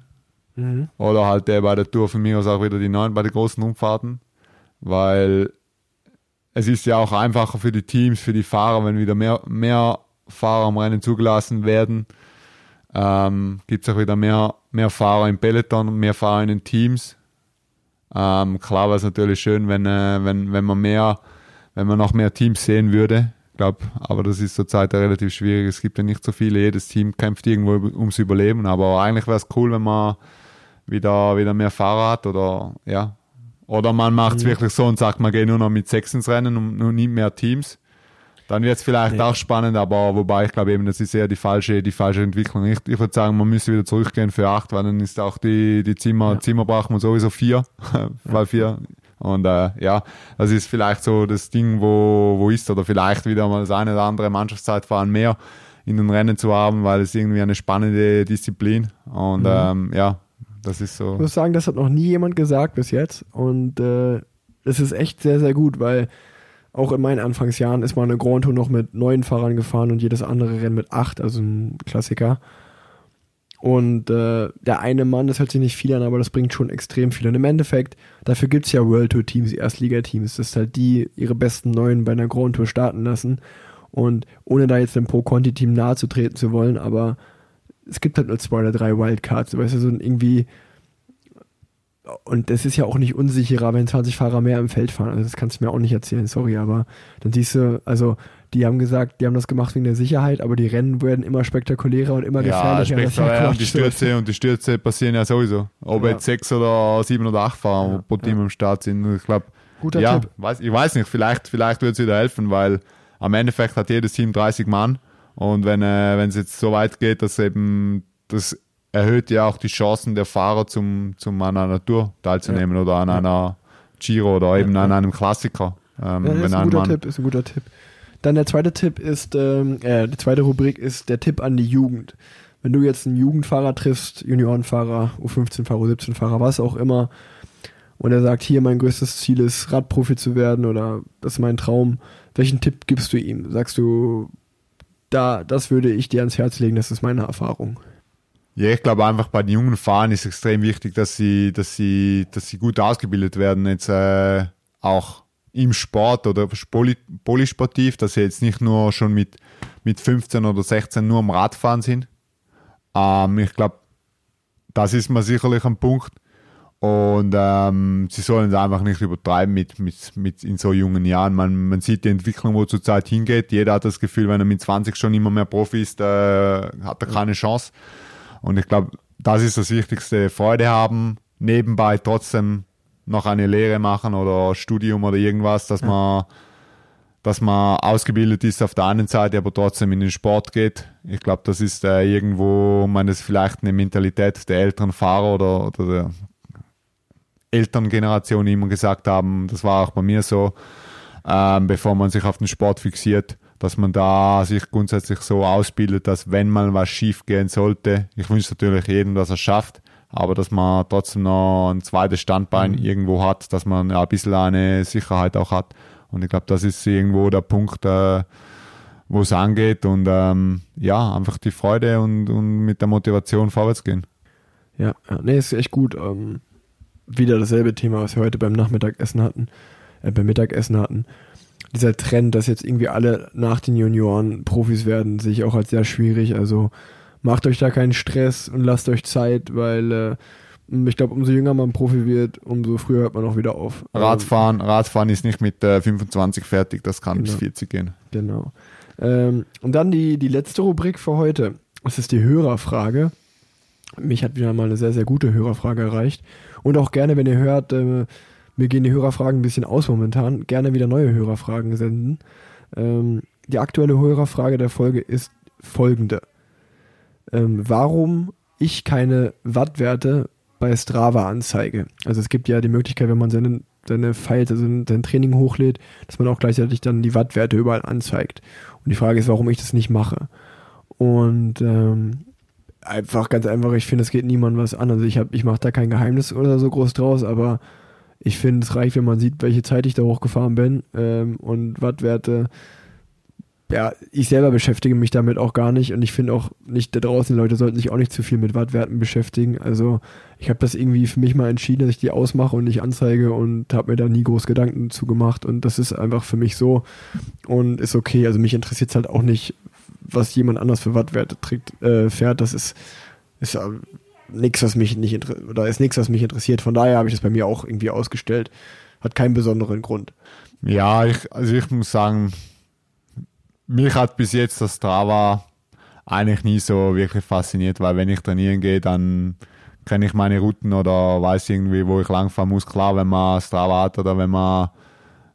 Mhm. Oder halt äh, bei der Tour von mir aus auch wieder die 9 bei den großen Umfahrten. Weil es ist ja auch einfacher für die Teams, für die Fahrer, wenn wieder mehr, mehr Fahrer am Rennen zugelassen werden. Ähm, Gibt es auch wieder mehr, mehr Fahrer im Peloton mehr Fahrer in den Teams. Ähm, klar wäre es natürlich schön, wenn, äh, wenn, wenn man mehr, wenn man noch mehr Teams sehen würde. Glaub, aber das ist zurzeit relativ schwierig. Es gibt ja nicht so viele. Jedes Team kämpft irgendwo ums Überleben. Aber eigentlich wäre es cool, wenn man wieder, wieder mehr Fahrer hat oder ja, oder man macht es mhm. wirklich so und sagt, man geht nur noch mit sechs ins Rennen und, und nicht mehr Teams. Dann wird es vielleicht ja. auch spannend, aber wobei ich glaube eben, das ist eher die falsche, die falsche Entwicklung. Ich, ich würde sagen, man müsste wieder zurückgehen für acht, weil dann ist auch die, die Zimmer, ja. Zimmer braucht man sowieso vier, weil vier. Und äh, ja, das ist vielleicht so das Ding, wo, wo ist, oder vielleicht wieder mal das eine oder andere Mannschaftszeitfahren mehr in den Rennen zu haben, weil es irgendwie eine spannende Disziplin. Und mhm. ähm, ja, das ist so. Ich muss sagen, das hat noch nie jemand gesagt bis jetzt. Und äh, ist echt sehr, sehr gut, weil auch in meinen Anfangsjahren ist mal eine Grand Tour noch mit neun Fahrern gefahren und jedes andere Rennen mit acht, also ein Klassiker. Und äh, der eine Mann, das hört sich nicht viel an, aber das bringt schon extrem viel. Und im Endeffekt, dafür gibt es ja World Tour Teams, Erstligateams, dass halt die ihre besten Neuen bei einer Grand Tour starten lassen. Und ohne da jetzt dem Pro-Conti-Team nahe zu treten zu wollen, aber es gibt halt nur zwei oder drei Wildcards, weißt du, so irgendwie. Und es ist ja auch nicht unsicherer, wenn 20 Fahrer mehr im Feld fahren. Also das kannst du mir auch nicht erzählen, sorry, aber dann siehst du, also die haben gesagt, die haben das gemacht wegen der Sicherheit, aber die Rennen werden immer spektakulärer und immer gefährlicher. Ja, und die Stürze und die Stürze passieren ja sowieso. Ob ja. jetzt sechs oder sieben oder acht Fahrer ja, pro Team ja. im Start sind. Ich glaube, guter ja, Tipp. Weiß, ich weiß nicht, vielleicht, vielleicht wird es wieder helfen, weil am Endeffekt hat jedes Team 30 Mann und wenn äh, wenn es jetzt so weit geht, dass eben das erhöht ja auch die Chancen der Fahrer zum, zum an einer Tour teilzunehmen ja. oder an ja. einer Giro oder eben ja, an einem Klassiker. Ähm, ja, ist ein guter Mann Tipp, ist ein guter Tipp. Dann der zweite Tipp ist, ähm, äh, die zweite Rubrik ist der Tipp an die Jugend. Wenn du jetzt einen Jugendfahrer triffst, Juniorenfahrer, U15-Fahrer, U17-Fahrer, was auch immer, und er sagt, hier mein größtes Ziel ist, Radprofi zu werden oder das ist mein Traum, welchen Tipp gibst du ihm? Sagst du, da, das würde ich dir ans Herz legen, das ist meine Erfahrung. Ja, ich glaube einfach bei den jungen Fahrern ist extrem wichtig, dass sie, dass sie, dass sie gut ausgebildet werden, jetzt äh, auch im Sport oder poly, polysportiv, dass sie jetzt nicht nur schon mit, mit 15 oder 16 nur am Radfahren sind. Ähm, ich glaube, das ist mir sicherlich ein Punkt. Und ähm, sie sollen es einfach nicht übertreiben mit, mit, mit in so jungen Jahren. Man, man sieht die Entwicklung, wo zurzeit hingeht. Jeder hat das Gefühl, wenn er mit 20 schon immer mehr Profi ist, äh, hat er keine Chance. Und ich glaube, das ist das Wichtigste. Freude haben, nebenbei trotzdem noch eine Lehre machen oder Studium oder irgendwas, dass ja. man dass man ausgebildet ist auf der einen Seite, aber trotzdem in den Sport geht. Ich glaube, das ist äh, irgendwo, man ist vielleicht eine Mentalität der älteren Fahrer oder, oder der Elterngeneration, immer gesagt haben, das war auch bei mir so, ähm, bevor man sich auf den Sport fixiert, dass man da sich grundsätzlich so ausbildet, dass wenn mal was schief gehen sollte, ich wünsche natürlich jedem, dass er es schafft, aber dass man trotzdem noch ein zweites Standbein mhm. irgendwo hat, dass man ja, ein bisschen eine Sicherheit auch hat. Und ich glaube, das ist irgendwo der Punkt, äh, wo es angeht und ähm, ja, einfach die Freude und, und mit der Motivation vorwärts gehen. Ja, ja nee, ist echt gut. Ähm, wieder dasselbe Thema, was wir heute beim Nachmittagessen hatten, äh, beim Mittagessen hatten. Dieser Trend, dass jetzt irgendwie alle nach den Junioren Profis werden, sehe ich auch als sehr schwierig. Also macht euch da keinen Stress und lasst euch Zeit, weil äh, ich glaube, umso jünger man Profi wird, umso früher hört man auch wieder auf. Radfahren, Radfahren ist nicht mit äh, 25 fertig, das kann genau. bis 40 gehen. Genau. Ähm, und dann die, die letzte Rubrik für heute. Das ist die Hörerfrage. Mich hat wieder mal eine sehr, sehr gute Hörerfrage erreicht. Und auch gerne, wenn ihr hört, äh, mir gehen die Hörerfragen ein bisschen aus momentan, gerne wieder neue Hörerfragen senden. Ähm, die aktuelle Hörerfrage der Folge ist folgende. Ähm, warum ich keine Wattwerte bei Strava anzeige. Also es gibt ja die Möglichkeit, wenn man seine, seine Files, also sein Training hochlädt, dass man auch gleichzeitig dann die Wattwerte überall anzeigt. Und die Frage ist, warum ich das nicht mache. Und ähm, einfach ganz einfach, ich finde, es geht niemandem was an. Also ich habe, ich mache da kein Geheimnis oder so groß draus, aber ich finde, es reicht, wenn man sieht, welche Zeit ich da hochgefahren bin ähm, und Wattwerte ja, ich selber beschäftige mich damit auch gar nicht und ich finde auch nicht da draußen, Leute sollten sich auch nicht zu viel mit Wattwerten beschäftigen. Also ich habe das irgendwie für mich mal entschieden, dass ich die ausmache und nicht anzeige und habe mir da nie groß Gedanken zu gemacht und das ist einfach für mich so und ist okay. Also mich interessiert es halt auch nicht, was jemand anders für Wattwerte trägt, äh, fährt. Das ist, ist äh, nichts, was mich nicht interessiert oder ist nichts, was mich interessiert. Von daher habe ich das bei mir auch irgendwie ausgestellt. Hat keinen besonderen Grund. Ja, ich, also ich muss sagen, mich hat bis jetzt das Strava eigentlich nie so wirklich fasziniert, weil wenn ich trainieren gehe, dann kenne ich meine Routen oder weiß irgendwie, wo ich langfahren muss. Klar, wenn man Strava hat oder wenn man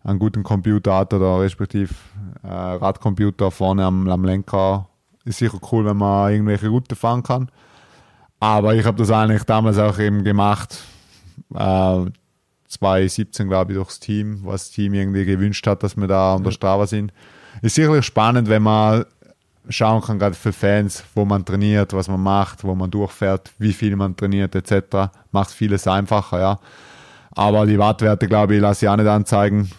einen guten Computer hat oder respektive äh, Radcomputer vorne am, am Lenker, ist sicher cool, wenn man irgendwelche Routen fahren kann. Aber ich habe das eigentlich damals auch eben gemacht, äh, 2017 glaube ich durchs Team, was das Team irgendwie gewünscht hat, dass wir da an der Strava sind ist sicherlich spannend, wenn man schauen kann, gerade für Fans, wo man trainiert, was man macht, wo man durchfährt, wie viel man trainiert, etc. Macht vieles einfacher, ja. Aber die Wattwerte, glaube ich, lasse ich auch nicht anzeigen,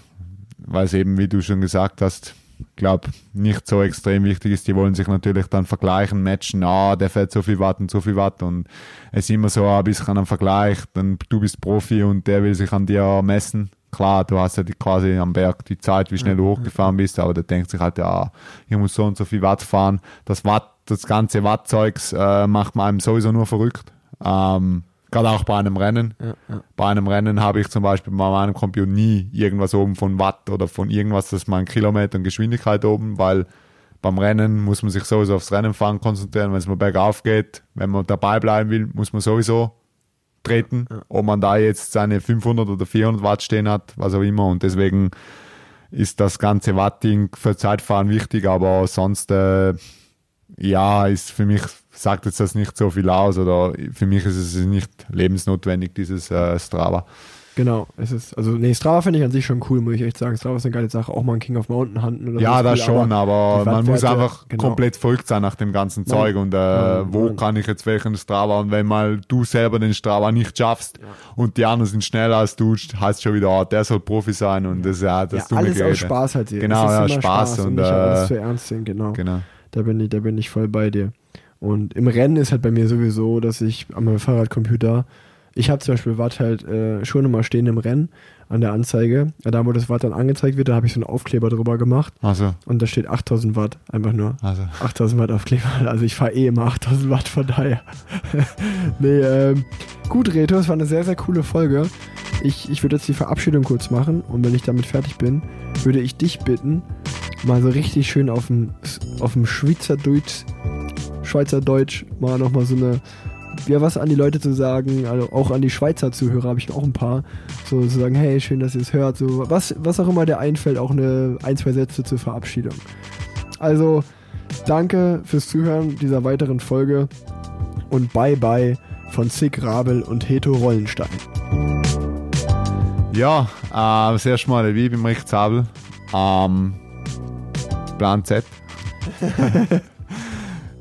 weil es eben, wie du schon gesagt hast, glaube nicht so extrem wichtig ist. Die wollen sich natürlich dann vergleichen, matchen, ah, der fährt so viel Watt und so viel Watt und es ist immer so ein bisschen ein Vergleich, dann du bist Profi und der will sich an dir messen klar, du hast ja die, quasi am Berg die Zeit, wie schnell du hochgefahren bist, aber der denkt sich halt, ja, ich muss so und so viel Watt fahren. Das Watt, das ganze Wattzeugs äh, macht man einem sowieso nur verrückt. Ähm, Gerade auch bei einem Rennen. Ja, ja. Bei einem Rennen habe ich zum Beispiel bei meinem Computer nie irgendwas oben von Watt oder von irgendwas, das mal Kilometer und Geschwindigkeit oben, weil beim Rennen muss man sich sowieso aufs Rennen fahren konzentrieren. Wenn es mal bergauf geht, wenn man dabei bleiben will, muss man sowieso treten, ja. ob man da jetzt seine 500 oder 400 Watt stehen hat, was auch immer. Und deswegen ist das ganze Wattding für Zeitfahren wichtig, aber sonst, äh, ja, ist für mich, sagt jetzt das nicht so viel aus oder für mich ist es nicht lebensnotwendig, dieses äh, Strava. Genau, es ist, also nee, Strava finde ich an sich schon cool, muss ich echt sagen. Strava ist eine geile Sache, auch mal ein King of Mountain Hunten oder Ja, das cool, schon, aber, aber man muss einfach genau. komplett verrückt sein nach dem ganzen man, Zeug und äh, man, wo man. kann ich jetzt welchen Strava und wenn mal du selber den Strava nicht schaffst ja. und die anderen sind schneller als du, heißt schon wieder, oh, der soll Profi sein und das, ja, das ja, alles aus Spaß halt hier. Genau, ja, Spaß, Spaß und, und nicht äh, alles für ernst sehen, genau. genau. Da bin ich, da bin ich voll bei dir. Und im Rennen ist halt bei mir sowieso, dass ich an meinem Fahrradcomputer ich habe zum Beispiel Watt halt äh, schon immer stehen im Rennen an der Anzeige. Ja, da, wo das Watt dann angezeigt wird, da habe ich so einen Aufkleber drüber gemacht. Also. Und da steht 8000 Watt, einfach nur. Also. 8000 Watt Aufkleber. Also ich fahre eh immer 8000 Watt, von daher. nee, ähm, gut, Reto, es war eine sehr, sehr coole Folge. Ich, ich würde jetzt die Verabschiedung kurz machen und wenn ich damit fertig bin, würde ich dich bitten, mal so richtig schön auf dem, auf dem Schweizerdeutsch, Schweizerdeutsch mal nochmal so eine ja, was an die Leute zu sagen, also auch an die Schweizer Zuhörer habe ich auch ein paar, so zu sagen, hey, schön, dass ihr es hört, so was, was auch immer dir einfällt, auch eine ein, zwei Sätze zur Verabschiedung. Also, danke fürs Zuhören dieser weiteren Folge und bye bye von Sick Rabel und Heto Rollenstein. Ja, äh, das erste Mal wie beim Rick Zabel. Ähm, Plan Z. äh,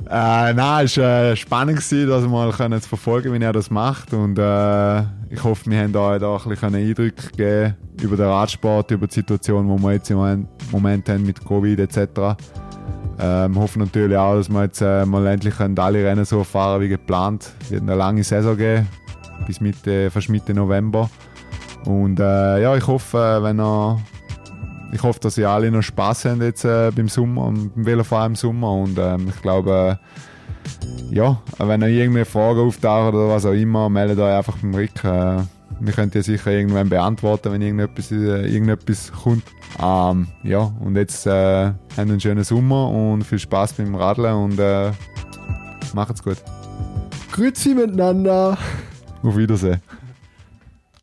nein, es war äh, spannend, gewesen, dass wir mal können zu verfolgen wie er das macht. Und äh, ich hoffe, wir haben da, da ein bisschen Eindrücke gegeben über den Radsport, über die Situation, die wir jetzt im Moment haben mit Covid etc. Ähm, hoffen natürlich auch, dass wir jetzt äh, mal endlich alle Rennen so fahren wie geplant. Es wird eine lange Saison geben, bis Mitte, fast Mitte November. Und äh, ja, ich hoffe, äh, wenn er, ich hoffe, dass ihr alle noch Spaß haben jetzt äh, beim Sommer, beim Velofahren im Sommer. Und ähm, ich glaube, äh, ja, wenn ihr irgendeine Frage auftaucht oder was auch immer, meldet euch einfach beim Rick. Äh, wir können die sicher irgendwann beantworten, wenn irgendetwas, äh, irgendetwas kommt. Ähm, ja, und jetzt äh, haben einen schönen Sommer und viel Spaß beim Radeln und äh, macht's gut. Grüezi miteinander. Auf Wiedersehen.